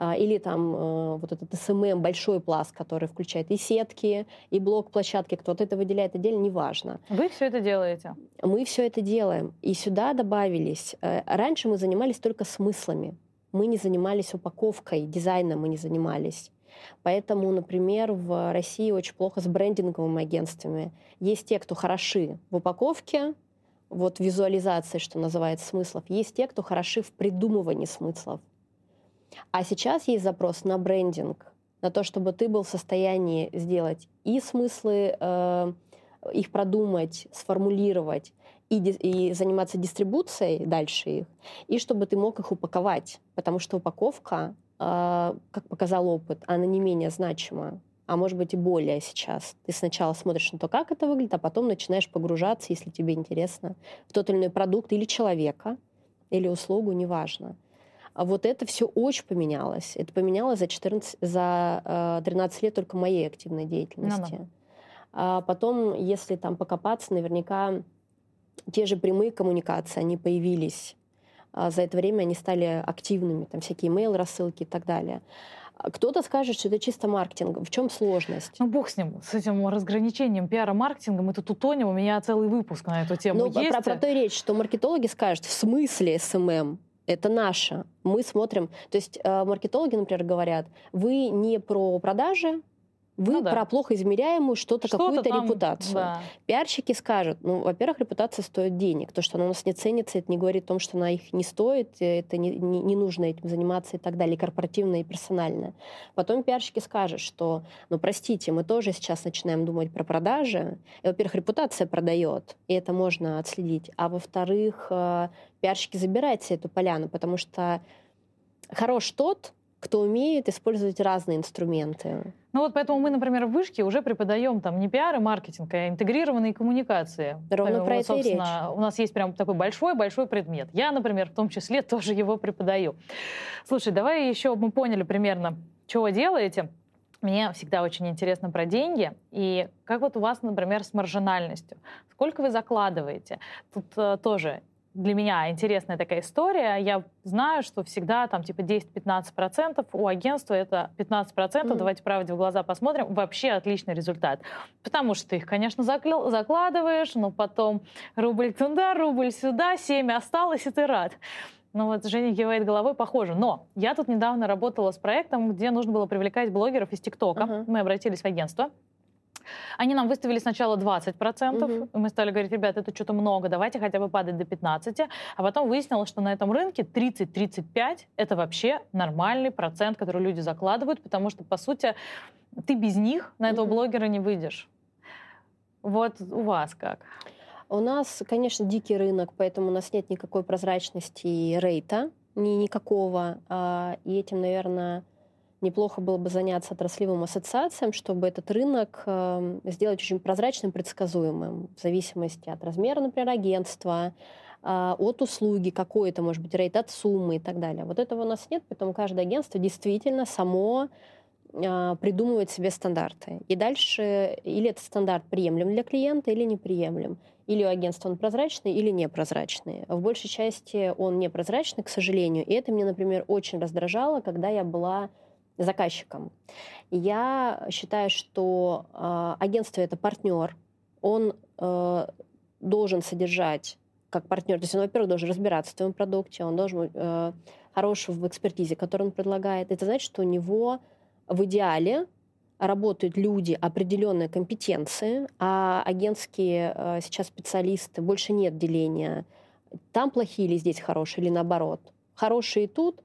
или там э, вот этот SMM, большой пласт, который включает и сетки, и блок площадки, кто-то это выделяет отдельно, неважно. Вы все это делаете? Мы все это делаем. И сюда добавились... Раньше мы занимались только смыслами. Мы не занимались упаковкой, дизайном мы не занимались. Поэтому, например, в России очень плохо с брендинговыми агентствами. Есть те, кто хороши в упаковке, вот визуализации, что называется, смыслов. Есть те, кто хороши в придумывании смыслов. А сейчас есть запрос на брендинг, на то, чтобы ты был в состоянии сделать и смыслы, э, их продумать, сформулировать, и, и заниматься дистрибуцией дальше их, и чтобы ты мог их упаковать, потому что упаковка а, как показал опыт, она не менее значима, а может быть и более сейчас. Ты сначала смотришь на то, как это выглядит, а потом начинаешь погружаться, если тебе интересно, в тот или иной продукт или человека, или услугу, неважно. А вот это все очень поменялось. Это поменялось за, 14, за 13 э, лет только моей активной деятельности. Ну, да. А потом, если там покопаться, наверняка те же прямые коммуникации, они появились а за это время они стали активными, там всякие email рассылки и так далее. А кто-то скажет, что это чисто маркетинг. В чем сложность? Ну, бог с ним, с этим разграничением пиара маркетинга. Мы тут утонем, у меня целый выпуск на эту тему ну, есть. Про, про то и речь, что маркетологи скажут, в смысле SMM? Это наше. Мы смотрим. То есть э, маркетологи, например, говорят, вы не про продажи, вы ну, да. про плохо измеряемую что-то, что какую-то там, репутацию. Да. Пиарщики скажут, ну, во-первых, репутация стоит денег. То, что она у нас не ценится, это не говорит о том, что она их не стоит, это не, не, не нужно этим заниматься и так далее, и корпоративное, и персональное. Потом пиарщики скажут, что, ну, простите, мы тоже сейчас начинаем думать про продажи. И, во-первых, репутация продает, и это можно отследить. А во-вторых, э, пиарщики забирают себе эту поляну, потому что хорош тот, кто умеет использовать разные инструменты. Ну вот поэтому мы, например, в вышке уже преподаем там не пиар и маркетинг, а интегрированные коммуникации. Ровно вот, про это и речь. У нас есть прям такой большой-большой предмет. Я, например, в том числе <laughs> тоже его преподаю. Слушай, давай еще мы поняли примерно, чего вы делаете. Мне всегда очень интересно про деньги. И как вот у вас, например, с маржинальностью? Сколько вы закладываете? Тут э, тоже для меня интересная такая история. Я знаю, что всегда там типа 10-15% у агентства это 15%, mm-hmm. давайте правде в глаза посмотрим, вообще отличный результат. Потому что ты их, конечно, закладываешь, но потом рубль туда, рубль сюда, 7 осталось, и ты рад. Ну вот Женя кивает головой, похоже. Но я тут недавно работала с проектом, где нужно было привлекать блогеров из ТикТока. Uh-huh. Мы обратились в агентство. Они нам выставили сначала 20%, угу. и мы стали говорить, ребят, это что-то много, давайте хотя бы падать до 15%. А потом выяснилось, что на этом рынке 30-35% это вообще нормальный процент, который люди закладывают, потому что, по сути, ты без них на этого угу. блогера не выйдешь. Вот у вас как? У нас, конечно, дикий рынок, поэтому у нас нет никакой прозрачности рейта, ни никакого. А, и этим, наверное, неплохо было бы заняться отраслевым ассоциациям, чтобы этот рынок эм, сделать очень прозрачным, предсказуемым, в зависимости от размера, например, агентства, а, от услуги, какой это может быть рейд, от суммы и так далее. Вот этого у нас нет, поэтому каждое агентство действительно само а, придумывает себе стандарты. И дальше или этот стандарт приемлем для клиента, или неприемлем. Или у агентства он прозрачный, или непрозрачный. В большей части он непрозрачный, к сожалению. И это мне, например, очень раздражало, когда я была заказчиком. Я считаю, что э, агентство это партнер, он э, должен содержать как партнер, то есть он, во-первых, должен разбираться в твоем продукте, он должен э, хорош в экспертизе, которую он предлагает. Это значит, что у него в идеале работают люди определенной компетенции, а агентские э, сейчас специалисты, больше нет деления. Там плохие или здесь хорошие, или наоборот. Хорошие тут,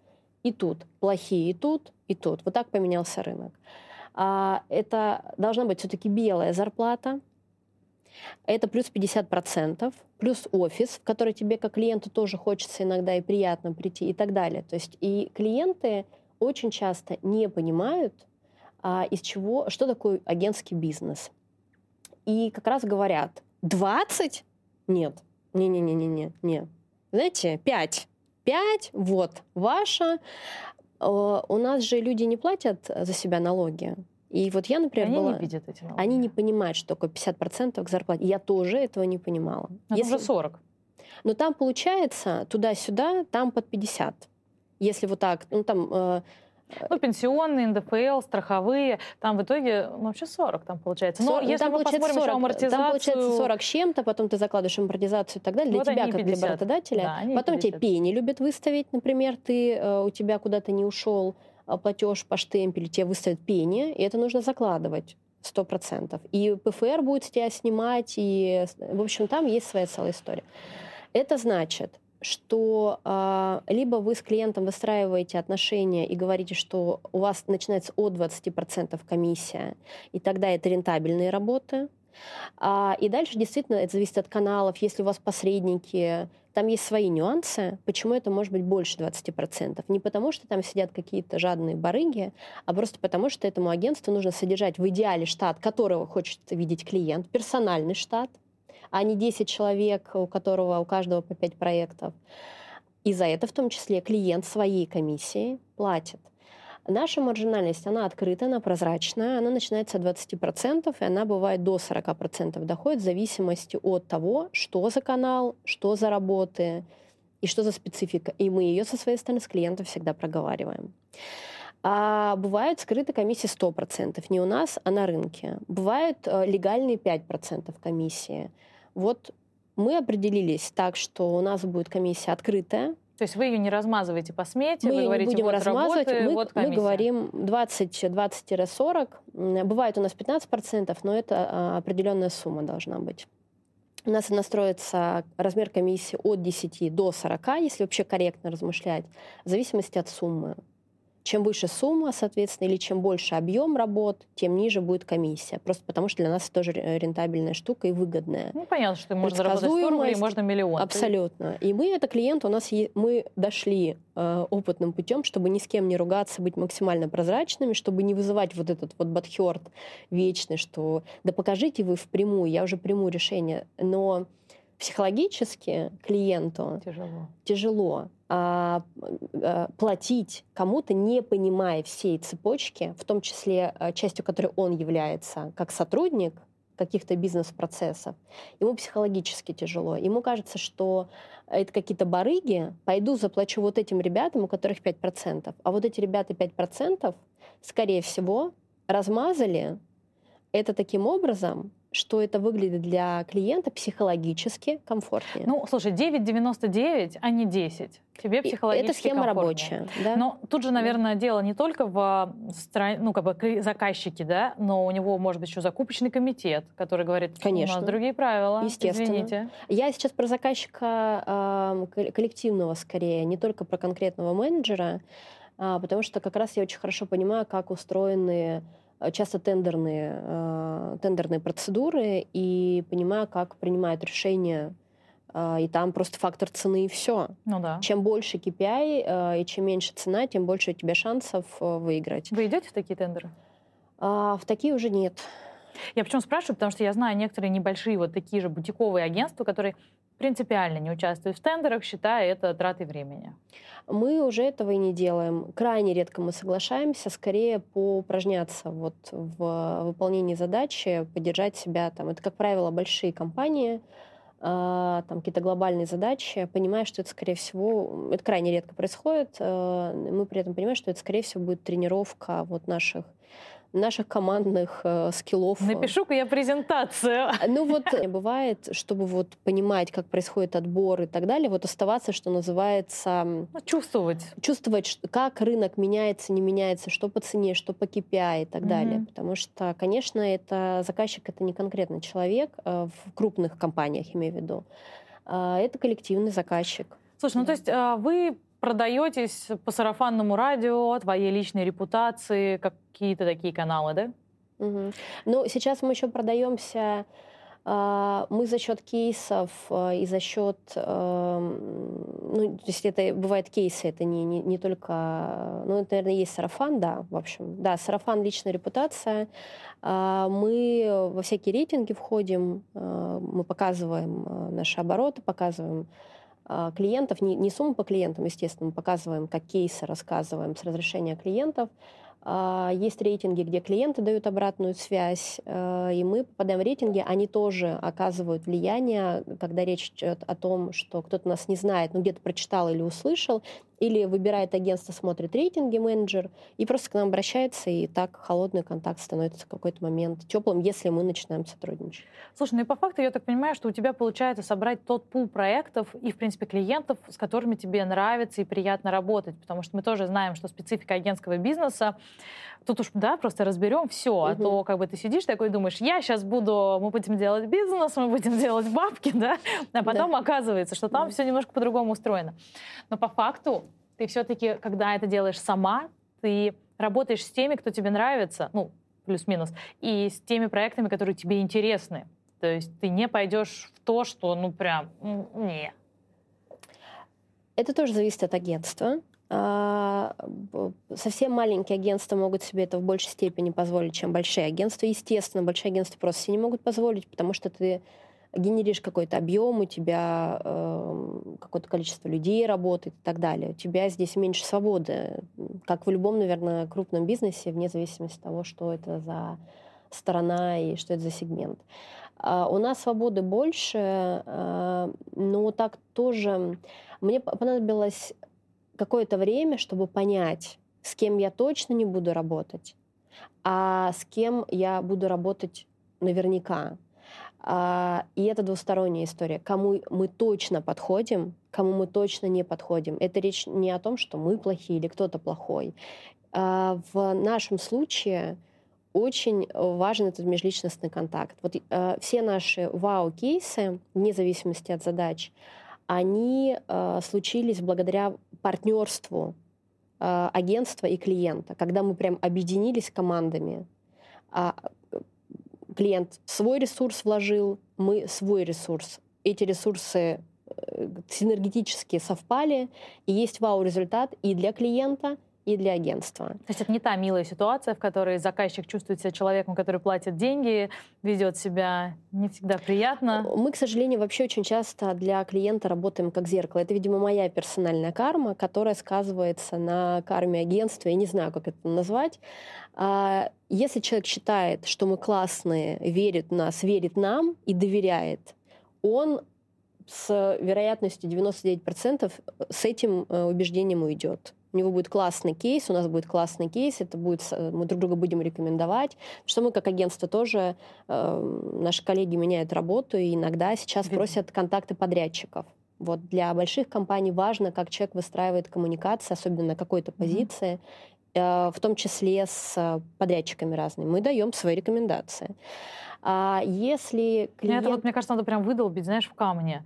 и тут, плохие и тут, и тут. Вот так поменялся рынок. А, это должна быть все-таки белая зарплата, это плюс 50%, плюс офис, в который тебе как клиенту тоже хочется иногда и приятно прийти и так далее. То есть и клиенты очень часто не понимают, а, из чего, что такое агентский бизнес. И как раз говорят, 20? Нет. Не-не-не-не-не. не. Знаете, 5. 5, вот, ваша. Э, у нас же люди не платят за себя налоги. И вот я, например, они была... не видят эти налоги. Они не понимают, что такое 50% к зарплате. Я тоже этого не понимала. Но Если... уже 40. Но там получается туда-сюда, там под 50. Если вот так, ну там... Э, ну, пенсионные, НДФЛ, страховые, там в итоге ну, вообще 40 там получается. Но 40, если там мы посмотрим 40, еще амортизацию... Там получается 40 с чем-то, потом ты закладываешь амортизацию и так далее. Для вот тебя, как 50. для работодателя. Да, потом 50. тебе пени любят выставить, например, ты, э, у тебя куда-то не ушел а, платеж по штемпелю, тебе выставят пени, и это нужно закладывать сто процентов. И ПФР будет с тебя снимать, и, в общем, там есть своя целая история. Это значит, что э, либо вы с клиентом выстраиваете отношения и говорите, что у вас начинается от 20% комиссия, и тогда это рентабельные работы. А, и дальше действительно это зависит от каналов. Если у вас посредники, там есть свои нюансы, почему это может быть больше 20%. Не потому, что там сидят какие-то жадные барыги, а просто потому, что этому агентству нужно содержать в идеале штат, которого хочет видеть клиент, персональный штат – а не 10 человек, у которого у каждого по 5 проектов. И за это в том числе клиент своей комиссии платит. Наша маржинальность, она открыта, она прозрачная, она начинается от 20%, и она бывает до 40% доходит в зависимости от того, что за канал, что за работы и что за специфика. И мы ее со своей стороны с клиентом всегда проговариваем. А бывают скрытые комиссии 100%, не у нас, а на рынке. Бывают э, легальные 5% комиссии. Вот мы определились так, что у нас будет комиссия открытая. То есть вы ее не размазываете по смете, мы вы говорите, не будем вот размазывать, работы, мы, вот мы говорим 20-20-40. Бывает у нас 15%, но это а, определенная сумма должна быть. У нас настроится размер комиссии от 10 до 40, если вообще корректно размышлять, в зависимости от суммы. Чем выше сумма, соответственно, или чем больше объем работ, тем ниже будет комиссия. Просто потому что для нас это тоже рентабельная штука и выгодная. Ну, понятно, что можно заработать 100 рублей, можно миллион. Абсолютно. И мы, это клиент, у нас мы дошли э, опытным путем, чтобы ни с кем не ругаться, быть максимально прозрачными, чтобы не вызывать вот этот вот бадхерт вечный, что да покажите вы впрямую, я уже приму решение. Но психологически клиенту тяжело, тяжело а, а, платить кому-то, не понимая всей цепочки, в том числе а, частью которой он является как сотрудник каких-то бизнес-процессов, ему психологически тяжело. Ему кажется, что это какие-то барыги, пойду заплачу вот этим ребятам, у которых 5%. А вот эти ребята 5%, скорее всего, размазали это таким образом, что это выглядит для клиента психологически комфортнее. Ну, слушай, 9,99, а не 10. Тебе психологически Это схема рабочая. Да? Но тут же, наверное, да. дело не только в ну, как бы заказчике, да, но у него может быть еще закупочный комитет, который говорит, Конечно. у нас другие правила, Естественно. извините. Я сейчас про заказчика э, коллективного скорее, не только про конкретного менеджера, э, потому что как раз я очень хорошо понимаю, как устроены Э, часто тендерные, э, тендерные процедуры и понимаю, как принимают решения э, и там просто фактор цены и все. Ну да. Чем больше KPI и чем меньше цена, тем больше у тебя шансов выиграть. Вы идете в такие тендеры? А, в такие уже нет. Я почему спрашиваю, потому что я знаю некоторые небольшие вот такие же бутиковые агентства, которые принципиально не участвуют в тендерах, считая это тратой времени. Мы уже этого и не делаем. Крайне редко мы соглашаемся, скорее поупражняться вот в выполнении задачи, поддержать себя. Там. Это, как правило, большие компании, а, там какие-то глобальные задачи, понимая, что это, скорее всего, это крайне редко происходит, э, мы при этом понимаем, что это, скорее всего, будет тренировка вот наших наших командных э, скиллов. Напишу-ка я презентацию. Ну вот бывает, чтобы вот понимать, как происходит отбор и так далее, вот оставаться, что называется... Ну, чувствовать. Чувствовать, как рынок меняется, не меняется, что по цене, что по KPI и так далее. Потому что, конечно, это заказчик — это не конкретно человек э, в крупных компаниях, имею в виду. А это коллективный заказчик. Слушай, ну то есть а, вы продаетесь по сарафанному радио, твоей личной репутации, какие-то такие каналы, да? Угу. Ну, сейчас мы еще продаемся а, мы за счет кейсов а, и за счет, ну, то есть это бывают кейсы, это не, не, не только, ну, это, наверное, есть сарафан, да, в общем, да, сарафан, личная репутация. А, мы во всякие рейтинги входим, мы показываем наши обороты, показываем клиентов, не, не сумму по клиентам, естественно, мы показываем, как кейсы рассказываем с разрешения клиентов, А, есть рейтинги, где клиенты дают обратную связь, э, и мы попадаем в рейтинги, они тоже оказывают влияние, когда речь идет о том, что кто-то нас не знает, но где-то прочитал или услышал, или выбирает агентство, смотрит рейтинги менеджер, и просто к нам обращается, и так холодный контакт становится в какой-то момент теплым, если мы начинаем сотрудничать. Слушай, ну и по факту я так понимаю, что у тебя получается собрать тот пул проектов и, в принципе, клиентов, с которыми тебе нравится и приятно работать, потому что мы тоже знаем, что специфика агентского бизнеса тут уж, да, просто разберем все, угу. а то как бы ты сидишь такой думаешь, я сейчас буду, мы будем делать бизнес, мы будем <laughs> делать бабки, да, а потом да. оказывается, что там да. все немножко по-другому устроено. Но по факту ты все-таки, когда это делаешь сама, ты работаешь с теми, кто тебе нравится, ну, плюс-минус, и с теми проектами, которые тебе интересны. То есть ты не пойдешь в то, что, ну, прям, не. Это тоже зависит от агентства. А, совсем маленькие агентства могут себе это в большей степени позволить, чем большие агентства. Естественно, большие агентства просто себе не могут позволить, потому что ты генеришь какой-то объем, у тебя э, какое-то количество людей работает и так далее. У тебя здесь меньше свободы, как в любом, наверное, крупном бизнесе, вне зависимости от того, что это за сторона и что это за сегмент. А у нас свободы больше, э, но так тоже мне понадобилось какое-то время, чтобы понять, с кем я точно не буду работать, а с кем я буду работать наверняка. А, и это двусторонняя история. Кому мы точно подходим, кому мы точно не подходим. Это речь не о том, что мы плохие или кто-то плохой. А, в нашем случае очень важен этот межличностный контакт. Вот э, все наши вау-кейсы, вне зависимости от задач, они случились благодаря партнерству э, агентства и клиента, когда мы прям объединились командами. А клиент свой ресурс вложил, мы свой ресурс. Эти ресурсы э, синергетически совпали, и есть вау-результат и для клиента, и для агентства. То есть это не та милая ситуация, в которой заказчик чувствует себя человеком, который платит деньги, ведет себя не всегда приятно. Мы, к сожалению, вообще очень часто для клиента работаем как зеркало. Это, видимо, моя персональная карма, которая сказывается на карме агентства. Я не знаю, как это назвать. А, если человек считает, что мы классные, верит в нас, верит нам и доверяет, он с вероятностью 99% с этим э, убеждением уйдет у него будет классный кейс, у нас будет классный кейс, это будет, мы друг друга будем рекомендовать. Что мы как агентство тоже, э, наши коллеги меняют работу, и иногда сейчас просят контакты подрядчиков. Вот для больших компаний важно, как человек выстраивает коммуникации, особенно на какой-то позиции, mm-hmm. э, в том числе с подрядчиками разными. Мы даем свои рекомендации. А если клиент... Это вот, мне кажется, надо прям выдолбить, знаешь, в камне.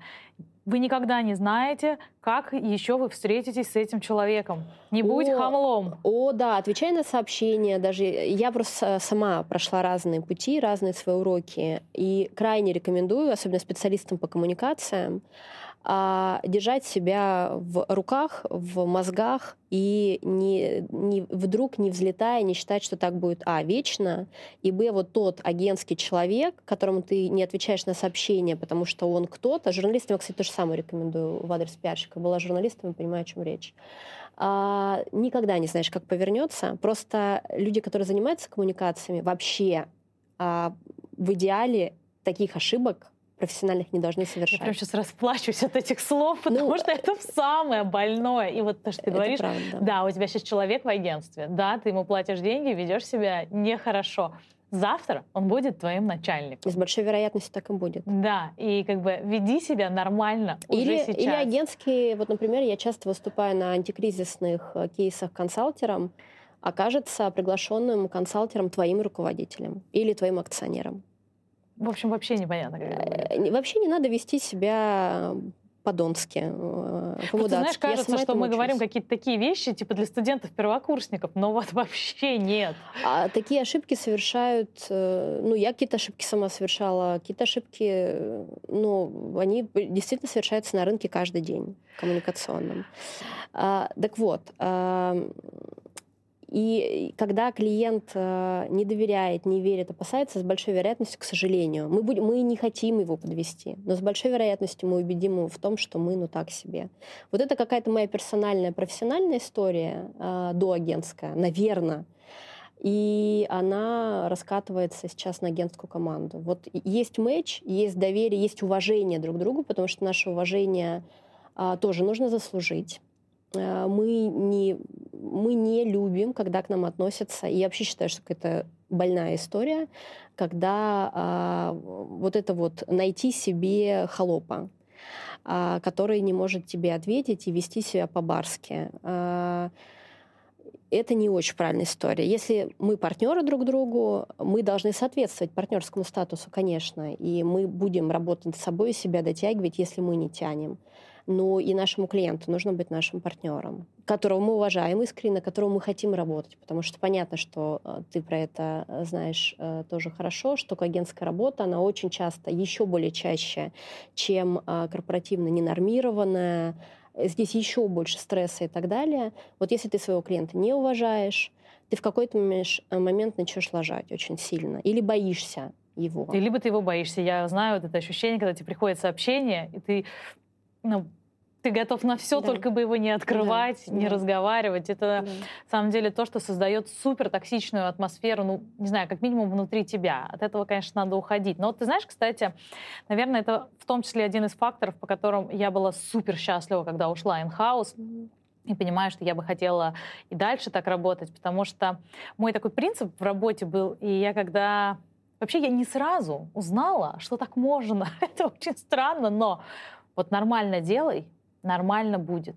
Вы никогда не знаете, как еще вы встретитесь с этим человеком. Не будь о, хамлом. О, да, отвечай на сообщения. Даже я просто сама прошла разные пути, разные свои уроки. И крайне рекомендую, особенно специалистам по коммуникациям, а держать себя в руках, в мозгах и не, не, вдруг не взлетая, не считать, что так будет, а, вечно, и, б, вот тот агентский человек, которому ты не отвечаешь на сообщения, потому что он кто-то, журналистам я, кстати, то же самое рекомендую в адрес пиарщика, была журналистом понимаю, о чем речь. А, никогда не знаешь, как повернется. Просто люди, которые занимаются коммуникациями, вообще а, в идеале таких ошибок профессиональных не должны совершать. Я прям сейчас расплачусь от этих слов, ну, потому ну, что это самое больное. И вот то, что ты говоришь, правда. да, у тебя сейчас человек в агентстве, да, ты ему платишь деньги, ведешь себя нехорошо. Завтра он будет твоим начальником. С большой вероятностью так и будет. Да, и как бы веди себя нормально или, уже сейчас. Или агентские, вот, например, я часто выступаю на антикризисных э, кейсах консалтером, окажется приглашенным консалтером твоим руководителем или твоим акционером. В общем, вообще непонятно. Как э, вообще не надо вести себя по-донски, э, по знаешь, кажется, что мы учусь. говорим какие-то такие вещи, типа для студентов-первокурсников, но вот <laughs> вообще нет. А такие ошибки совершают, э, ну, я какие-то ошибки сама совершала, какие-то ошибки, ну, они действительно совершаются на рынке каждый день коммуникационном. А, так вот, и когда клиент э, не доверяет, не верит, опасается, с большой вероятностью, к сожалению, мы, будем, мы не хотим его подвести, но с большой вероятностью мы убедим его в том, что мы ну так себе. Вот это какая-то моя персональная, профессиональная история, э, доагентская, наверное. и она раскатывается сейчас на агентскую команду. Вот есть матч, есть доверие, есть уважение друг к другу, потому что наше уважение а, тоже нужно заслужить. А, мы, не, мы не любим, когда к нам относятся, и я вообще считаю, что это больная история, когда а, вот это вот найти себе холопа, а, который не может тебе ответить и вести себя по-барски. А, это не очень правильная история. Если мы партнеры друг другу, мы должны соответствовать партнерскому статусу, конечно, и мы будем работать с собой и себя дотягивать, если мы не тянем но и нашему клиенту нужно быть нашим партнером, которого мы уважаем искренне, которого мы хотим работать, потому что понятно, что э, ты про это э, знаешь э, тоже хорошо, что агентская работа, она очень часто, еще более чаще, чем корпоративно ненормированная, здесь еще больше стресса и так далее. Вот если ты своего клиента не уважаешь, ты в какой-то момент начнешь лажать очень сильно или боишься его. И либо ты его боишься. Я знаю вот это ощущение, когда тебе приходит сообщение, и ты ну, ты готов на все, да. только бы его не открывать, да. не да. разговаривать. Это да. на самом деле то, что создает супер токсичную атмосферу, ну, не знаю, как минимум внутри тебя. От этого, конечно, надо уходить. Но вот ты знаешь, кстати, наверное, это в том числе один из факторов, по которым я была супер счастлива, когда ушла in-house. И понимаю, что я бы хотела и дальше так работать, потому что мой такой принцип в работе был, и я когда... Вообще я не сразу узнала, что так можно. <laughs> это очень странно, но вот нормально делай, нормально будет.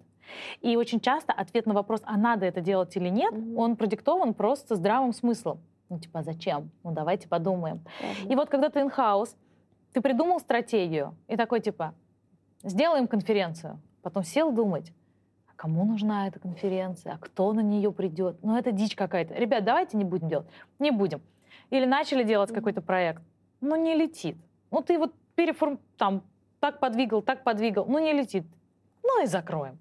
И очень часто ответ на вопрос, а надо это делать или нет, mm-hmm. он продиктован просто здравым смыслом. Ну, типа, зачем? Ну, давайте подумаем. Mm-hmm. И вот когда ты in-house, ты придумал стратегию, и такой, типа, сделаем конференцию. Потом сел думать, а кому нужна эта конференция, а кто на нее придет. Ну, это дичь какая-то. Ребят, давайте не будем делать. Не будем. Или начали делать mm-hmm. какой-то проект, но не летит. Ну, ты вот переформ... там так подвигал, так подвигал, ну не летит. Ну и закроем.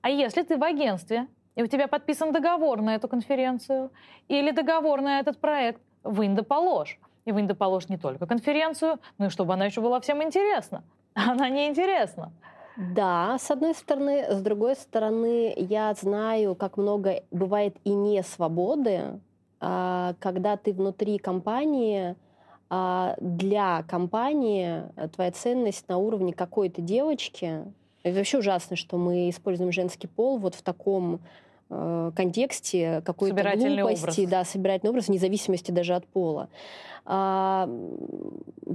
А если ты в агентстве, и у тебя подписан договор на эту конференцию или договор на этот проект, вынь да положь. И вынь да положь не только конференцию, но и чтобы она еще была всем интересна. <laughs> Она не интересна. Да, с одной стороны. С другой стороны, я знаю, как много бывает и не свободы, а, когда ты внутри компании для компании э, твоя ценность на уровне какой-то девочки. Это вообще ужасно, что мы используем женский пол вот в таком контексте какой-то глупости, образ. да, собирательный образ, вне зависимости даже от пола а,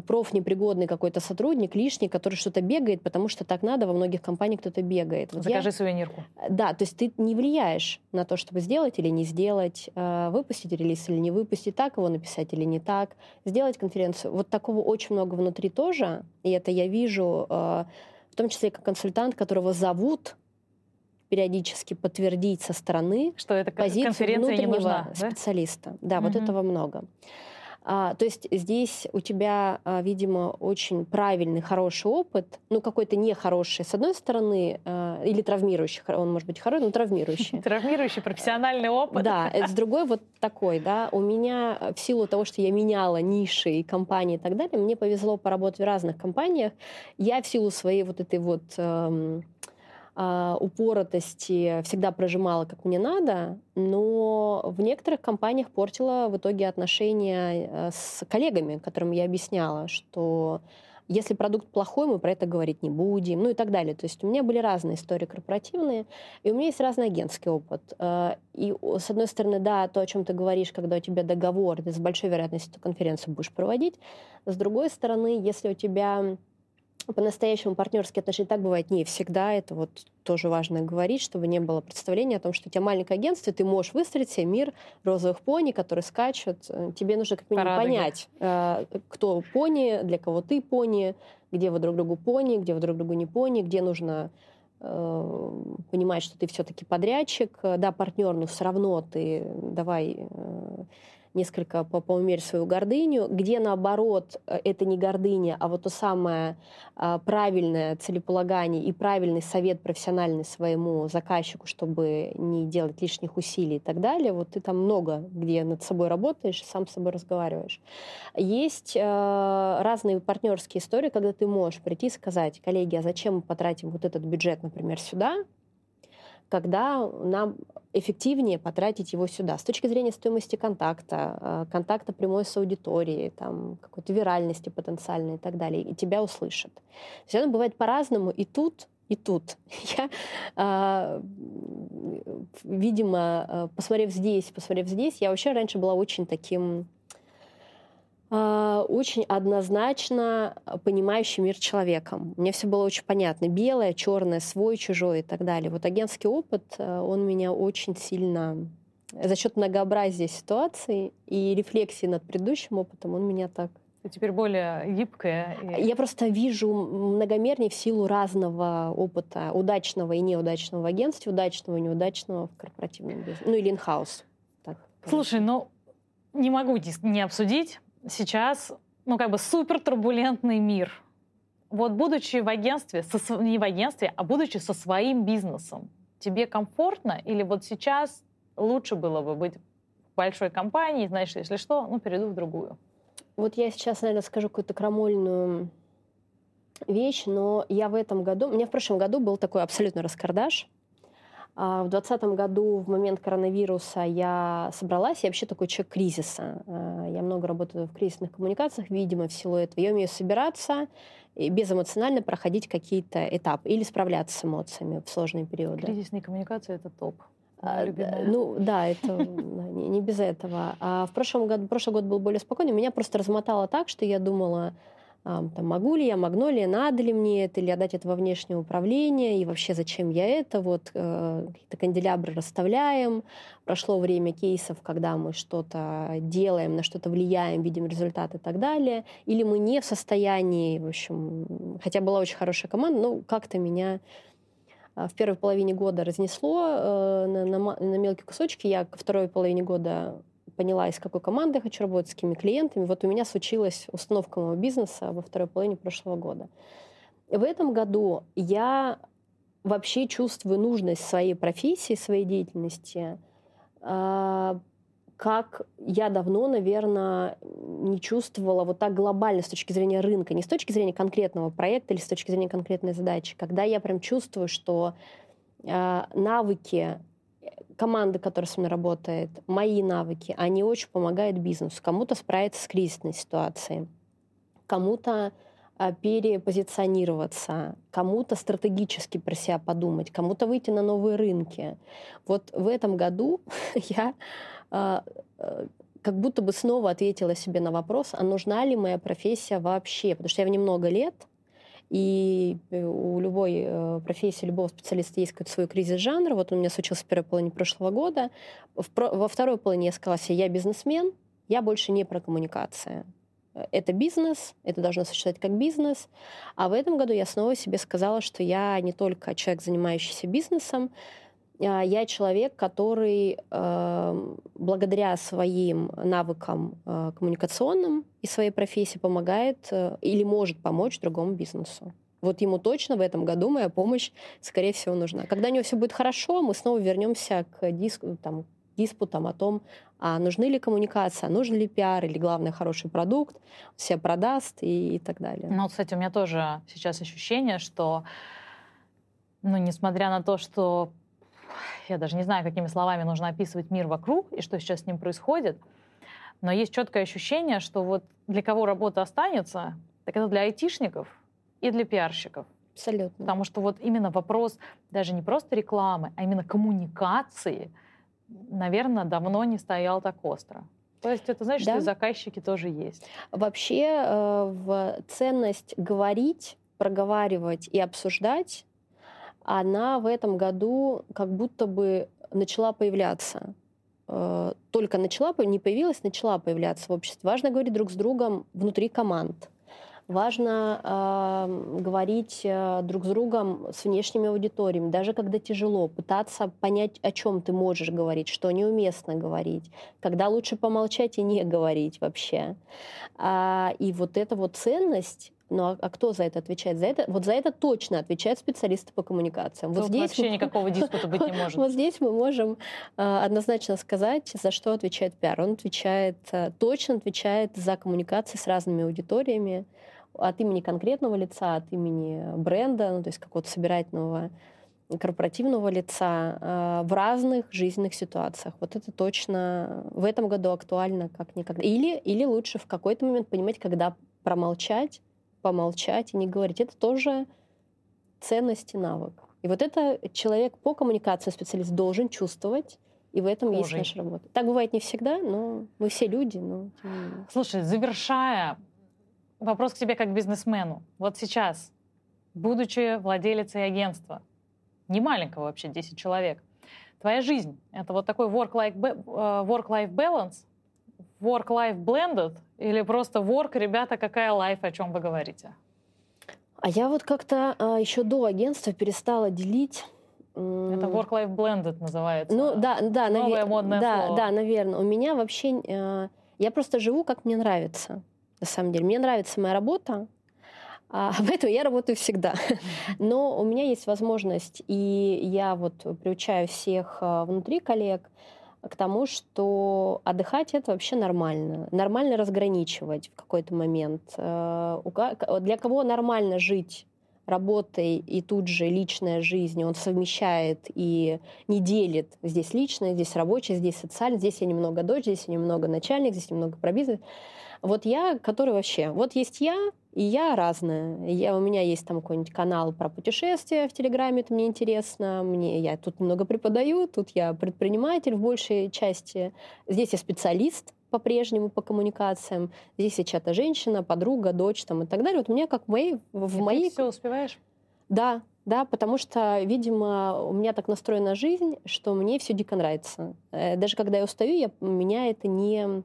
профнепригодный какой-то сотрудник, лишний, который что-то бегает, потому что так надо, во многих компаниях кто-то бегает. Вот Закажи я, сувенирку. Да, то есть ты не влияешь на то, чтобы сделать или не сделать, а, выпустить релиз или не выпустить, так его написать или не так, сделать конференцию. Вот такого очень много внутри тоже, и это я вижу, в том числе как консультант, которого зовут периодически подтвердить со стороны что это позицию внутреннего не нужна, да? специалиста. Да, угу. вот этого много. А, то есть здесь у тебя, а, видимо, очень правильный, хороший опыт, ну какой-то нехороший, с одной стороны, а, или травмирующий, он может быть хороший, но травмирующий. <laughs> Травмирующий профессиональный опыт. Да, с <laughs> другой вот такой, да, у меня в силу того, что я меняла ниши и компании и так далее, мне повезло поработать в разных компаниях, я в силу своей вот этой вот а, упоротости всегда прожимала как мне надо, но в некоторых компаниях портила в итоге отношения э, с коллегами, которым я объясняла, что если продукт плохой, мы про это говорить не будем, ну и так далее. То есть у меня были разные истории корпоративные, и у меня есть разный агентский опыт. Э, и с одной стороны, да, то, о чем ты говоришь, когда у тебя договор, ты с большой вероятностью эту конференцию будешь проводить. С другой стороны, если у тебя по-настоящему партнерские отношения так бывает не всегда. Это вот тоже важно говорить, чтобы не было представления о том, что у тебя маленькое агентство, ты можешь выстроить себе мир розовых пони, которые скачут. Э, тебе нужно как минимум понять, э, кто пони, для кого ты пони, где вы друг другу пони, где вы друг другу не пони, где нужно э, понимать, что ты все-таки подрядчик, да, партнер, но все равно ты давай несколько по поумерить свою гордыню, где наоборот э, это не гордыня, а вот то самое а, правильное целеполагание и правильный совет профессиональный своему заказчику, чтобы не делать лишних усилий и так далее. Вот ты там много где над собой работаешь сам с собой разговариваешь. Есть э, разные партнерские истории, когда ты можешь прийти и сказать, коллеги, а зачем мы потратим вот этот бюджет, например, сюда, когда нам эффективнее потратить его сюда. С точки зрения стоимости контакта, э, контакта прямой с аудиторией, там, какой-то виральности потенциальной и так далее, и тебя услышат. Есть оно бывает по-разному, и тут и тут. <laughs> Я, э, видимо, э, посмотрев здесь, посмотрев здесь, я вообще раньше была очень таким а, очень однозначно понимающий мир человеком. Мне все было очень понятно. Белое, черное, свой, чужой и так далее. Вот агентский опыт, э, он меня очень сильно за счет многообразия ситуаций и рефлексии над предыдущим опытом, он меня так ты теперь более гибкая. И... Я просто вижу многомернее в силу разного опыта, удачного и неудачного в агентстве, удачного и неудачного в корпоративном бизнесе. Ну или инхаус. Слушай, ну не могу не обсудить сейчас, ну, как бы супер турбулентный мир. Вот будучи в агентстве, со, не в агентстве, а будучи со своим бизнесом, тебе комфортно или вот сейчас лучше было бы быть в большой компании, знаешь, если что, ну, перейду в другую? Вот я сейчас, наверное, скажу какую-то крамольную вещь, но я в этом году, у меня в прошлом году был такой абсолютно раскардаш. А, в 2020 году, в момент коронавируса, я собралась. Я вообще такой человек кризиса. А, я много работаю в кризисных коммуникациях, видимо, в силу этого. Я умею собираться и безэмоционально проходить какие-то этапы или справляться с эмоциями в сложные периоды. Кризисные коммуникации — это топ. А, ну да, это не, не без этого. А в прошлом году, прошлый год был более спокойный. Меня просто размотало так, что я думала, там, могу ли я, магнолия, надо ли мне это, или отдать это во внешнее управление, и вообще зачем я это, вот э, какие-то канделябры расставляем. Прошло время кейсов, когда мы что-то делаем, на что-то влияем, видим результаты и так далее. Или мы не в состоянии, в общем, хотя была очень хорошая команда, но как-то меня э, в первой половине года разнесло э, на, на, на мелкие кусочки. Я ко второй половине года поняла, из какой команды я хочу работать, с какими клиентами. Вот у меня случилась установка моего бизнеса во второй половине прошлого года. В этом году я вообще чувствую нужность своей профессии, своей деятельности, а, как я давно, наверное, не чувствовала вот так глобально с точки зрения рынка, не с точки зрения конкретного проекта или с точки зрения конкретной задачи, когда я прям чувствую, что а, навыки команда, которая со мной работает, мои навыки, они очень помогают бизнесу. Кому-то справиться с кризисной ситуацией, кому-то а, перепозиционироваться, кому-то стратегически про себя подумать, кому-то выйти на новые рынки. Вот в этом году <laughs> я а, а, как будто бы снова ответила себе на вопрос, а нужна ли моя профессия вообще, потому что я в ней много лет, и э, у любой э, профессии, любого специалиста есть какой-то свой кризис жанра. Вот у меня случился в первой половине прошлого года. Во второй половине я сказала себе, я бизнесмен, я больше не про коммуникации. Это бизнес, это должно существовать как бизнес. А в этом году я снова себе сказала, что я не только человек, занимающийся бизнесом, я человек, который э, благодаря своим навыкам э, коммуникационным и своей профессии помогает э, или может помочь другому бизнесу. Вот ему точно в этом году моя помощь, скорее всего, нужна. Когда у него все будет хорошо, мы снова вернемся к диску, там, диспутам о том, а нужны ли коммуникации, а нужен ли пиар, или главное, хороший продукт, себя продаст и, и так далее. Ну, кстати, у меня тоже сейчас ощущение, что, ну, несмотря на то, что я даже не знаю, какими словами нужно описывать мир вокруг и что сейчас с ним происходит, но есть четкое ощущение, что вот для кого работа останется, так это для айтишников и для пиарщиков. Абсолютно. Потому что вот именно вопрос даже не просто рекламы, а именно коммуникации, наверное, давно не стоял так остро. То есть это значит, да. что и заказчики тоже есть. Вообще э, в ценность говорить, проговаривать и обсуждать она в этом году как будто бы начала появляться. Э, только начала, не появилась, начала появляться в обществе. Важно говорить друг с другом внутри команд. Важно э, говорить э, друг с другом с внешними аудиториями, даже когда тяжело, пытаться понять, о чем ты можешь говорить, что неуместно говорить, когда лучше помолчать и не говорить вообще. А, и вот эта вот ценность ну а, а кто за это отвечает? За это, вот за это точно отвечают специалисты по коммуникациям. Вот здесь вообще мы, никакого <laughs> диспута быть не может. Вот здесь мы можем э, однозначно сказать, за что отвечает пиар. Он отвечает, э, точно отвечает за коммуникации с разными аудиториями от имени конкретного лица, от имени бренда, ну, то есть какого-то собирательного корпоративного лица э, в разных жизненных ситуациях. Вот это точно в этом году актуально как никогда. Или, или лучше в какой-то момент понимать, когда промолчать, помолчать и не говорить. Это тоже ценность и навык. И вот это человек по коммуникации специалист должен чувствовать, и в этом Кожей. есть наша работа. Так бывает не всегда, но мы все люди. Но... Слушай, завершая, вопрос к тебе как бизнесмену. Вот сейчас, будучи владелицей агентства, не маленького вообще, 10 человек, твоя жизнь — это вот такой work-life э, work balance, work-life blended или просто work, ребята, какая life, о чем вы говорите? А я вот как-то а, еще до агентства перестала делить это work-life blended называется. Ну да, да, Новое навер... модное да, слово. да, наверное. У меня вообще, э, я просто живу, как мне нравится. На самом деле, мне нравится моя работа, а, <laughs> поэтому я работаю всегда. Но у меня есть возможность, и я вот приучаю всех э, внутри коллег к тому, что отдыхать это вообще нормально. Нормально разграничивать в какой-то момент. Э, для кого нормально жить работой и тут же личная жизнь, он совмещает и не делит здесь личное, здесь рабочее, здесь социальное, здесь я немного дочь, здесь я немного начальник, здесь немного про бизнес. Вот я, который вообще, вот есть я, и я разная. Я, у меня есть там какой-нибудь канал про путешествия в Телеграме, это мне интересно. Мне, я тут немного преподаю, тут я предприниматель в большей части. Здесь я специалист, по-прежнему по коммуникациям. Здесь я чья-то женщина, подруга, дочь там, и так далее. Вот у меня как в моей... В и моей... ты все успеваешь? Да, да, потому что, видимо, у меня так настроена жизнь, что мне все дико нравится. Э, даже когда я устаю, я, меня это не...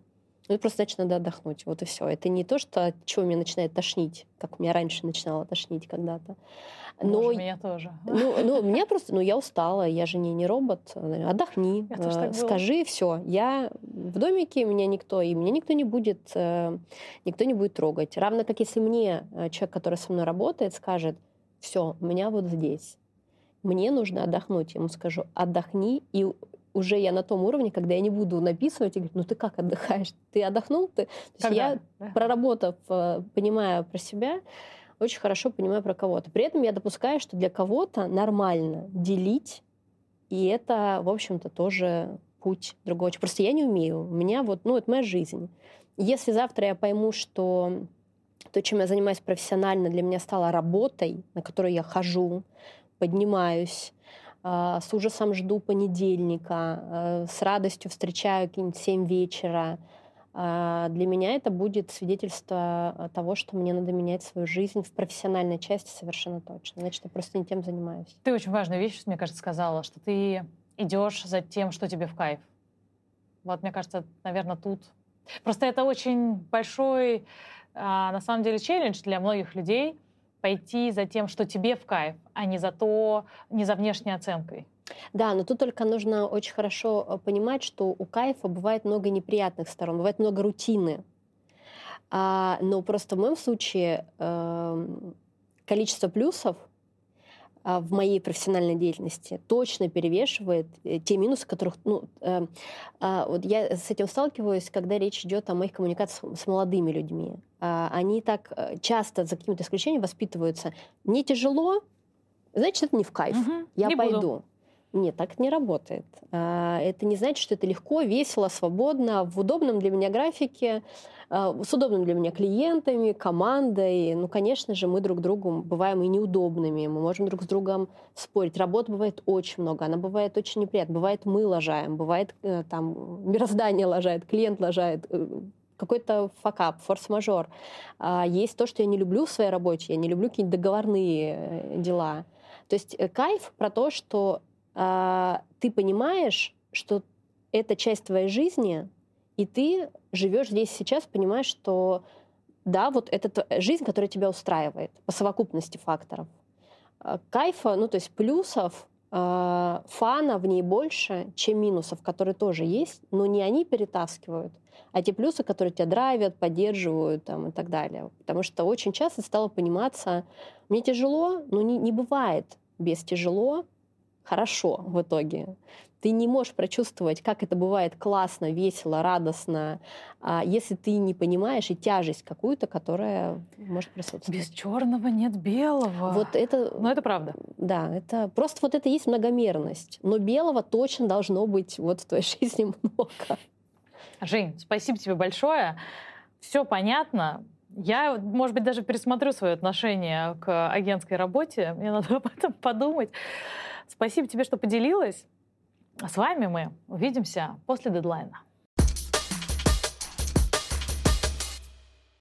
Ну, это просто значит, надо отдохнуть. Вот и все. Это не то, что от чего меня начинает тошнить, как меня раньше начинало тошнить когда-то. Но Боже, меня тоже. Ну, ну, <laughs> меня просто, ну, я устала, я же не, не робот. Отдохни, э, скажи все. Я в домике, меня никто, и меня никто не будет, э, никто не будет трогать. Равно как если мне э, человек, который со мной работает, скажет, все, у меня вот здесь, мне нужно отдохнуть. Я ему скажу, отдохни, и уже я на том уровне, когда я не буду написывать и говорить, ну ты как отдыхаешь? Ты отдохнул? Ты? То есть я, проработав, понимая про себя, очень хорошо понимаю про кого-то. При этом я допускаю, что для кого-то нормально делить, и это, в общем-то, тоже путь другого. Просто я не умею. У меня вот, ну, это моя жизнь. Если завтра я пойму, что то, чем я занимаюсь профессионально, для меня стало работой, на которую я хожу, поднимаюсь, с ужасом жду понедельника, а, с радостью встречаю какие-нибудь 7 вечера, а, для меня это будет свидетельство того, что мне надо менять свою жизнь в профессиональной части совершенно точно. Значит, я просто не тем занимаюсь. Ты очень важную вещь, мне кажется, сказала, что ты идешь за тем, что тебе в кайф. Вот, мне кажется, наверное, тут... Просто это очень большой, на самом деле, челлендж для многих людей пойти за тем, что тебе в кайф, а не за то, не за внешней оценкой. Да, но тут только нужно очень хорошо э, понимать, что у кайфа бывает много неприятных сторон, бывает много рутины. А, но просто в моем случае э, количество плюсов в моей профессиональной деятельности точно перевешивает э, те минусы, которых, ну, э, э, вот я с этим сталкиваюсь, когда речь идет о моих коммуникациях с молодыми людьми. Э, они так э, часто за каким-то исключением воспитываются. Мне тяжело, значит, это не в кайф. Угу, я не пойду. Буду. Нет, так не работает. А, это не значит, что это легко, весело, свободно, в удобном для меня графике, а, с удобными для меня клиентами, командой. Ну, конечно же, мы друг другу бываем и неудобными, мы можем друг с другом спорить. Работы бывает очень много, она бывает очень неприятна. Бывает мы лажаем, бывает э, там мироздание лажает, клиент лажает, э, какой-то факап, форс-мажор. А, есть то, что я не люблю в своей работе, я не люблю какие-нибудь договорные э, дела. То есть кайф про то, что ты понимаешь, что это часть твоей жизни, и ты живешь здесь сейчас, понимаешь, что да, вот это жизнь, которая тебя устраивает по совокупности факторов. А, кайфа, ну то есть плюсов, а, фана в ней больше, чем минусов, которые тоже есть, но не они перетаскивают, а те плюсы, которые тебя драйвят, поддерживают там, и так далее. Потому что очень часто стало пониматься, мне тяжело, но не, не бывает без тяжело, хорошо в итоге. Ты не можешь прочувствовать, как это бывает классно, весело, радостно, а если ты не понимаешь и тяжесть какую-то, которая может присутствовать. Без черного нет белого. Вот это... Но это правда. Да, это просто вот это есть многомерность. Но белого точно должно быть вот в твоей <laughs> жизни много. Жень, спасибо тебе большое. Все понятно. Я, может быть, даже пересмотрю свое отношение к агентской работе. Мне надо <laughs> об этом подумать. Спасибо тебе, что поделилась. А с вами мы увидимся после дедлайна.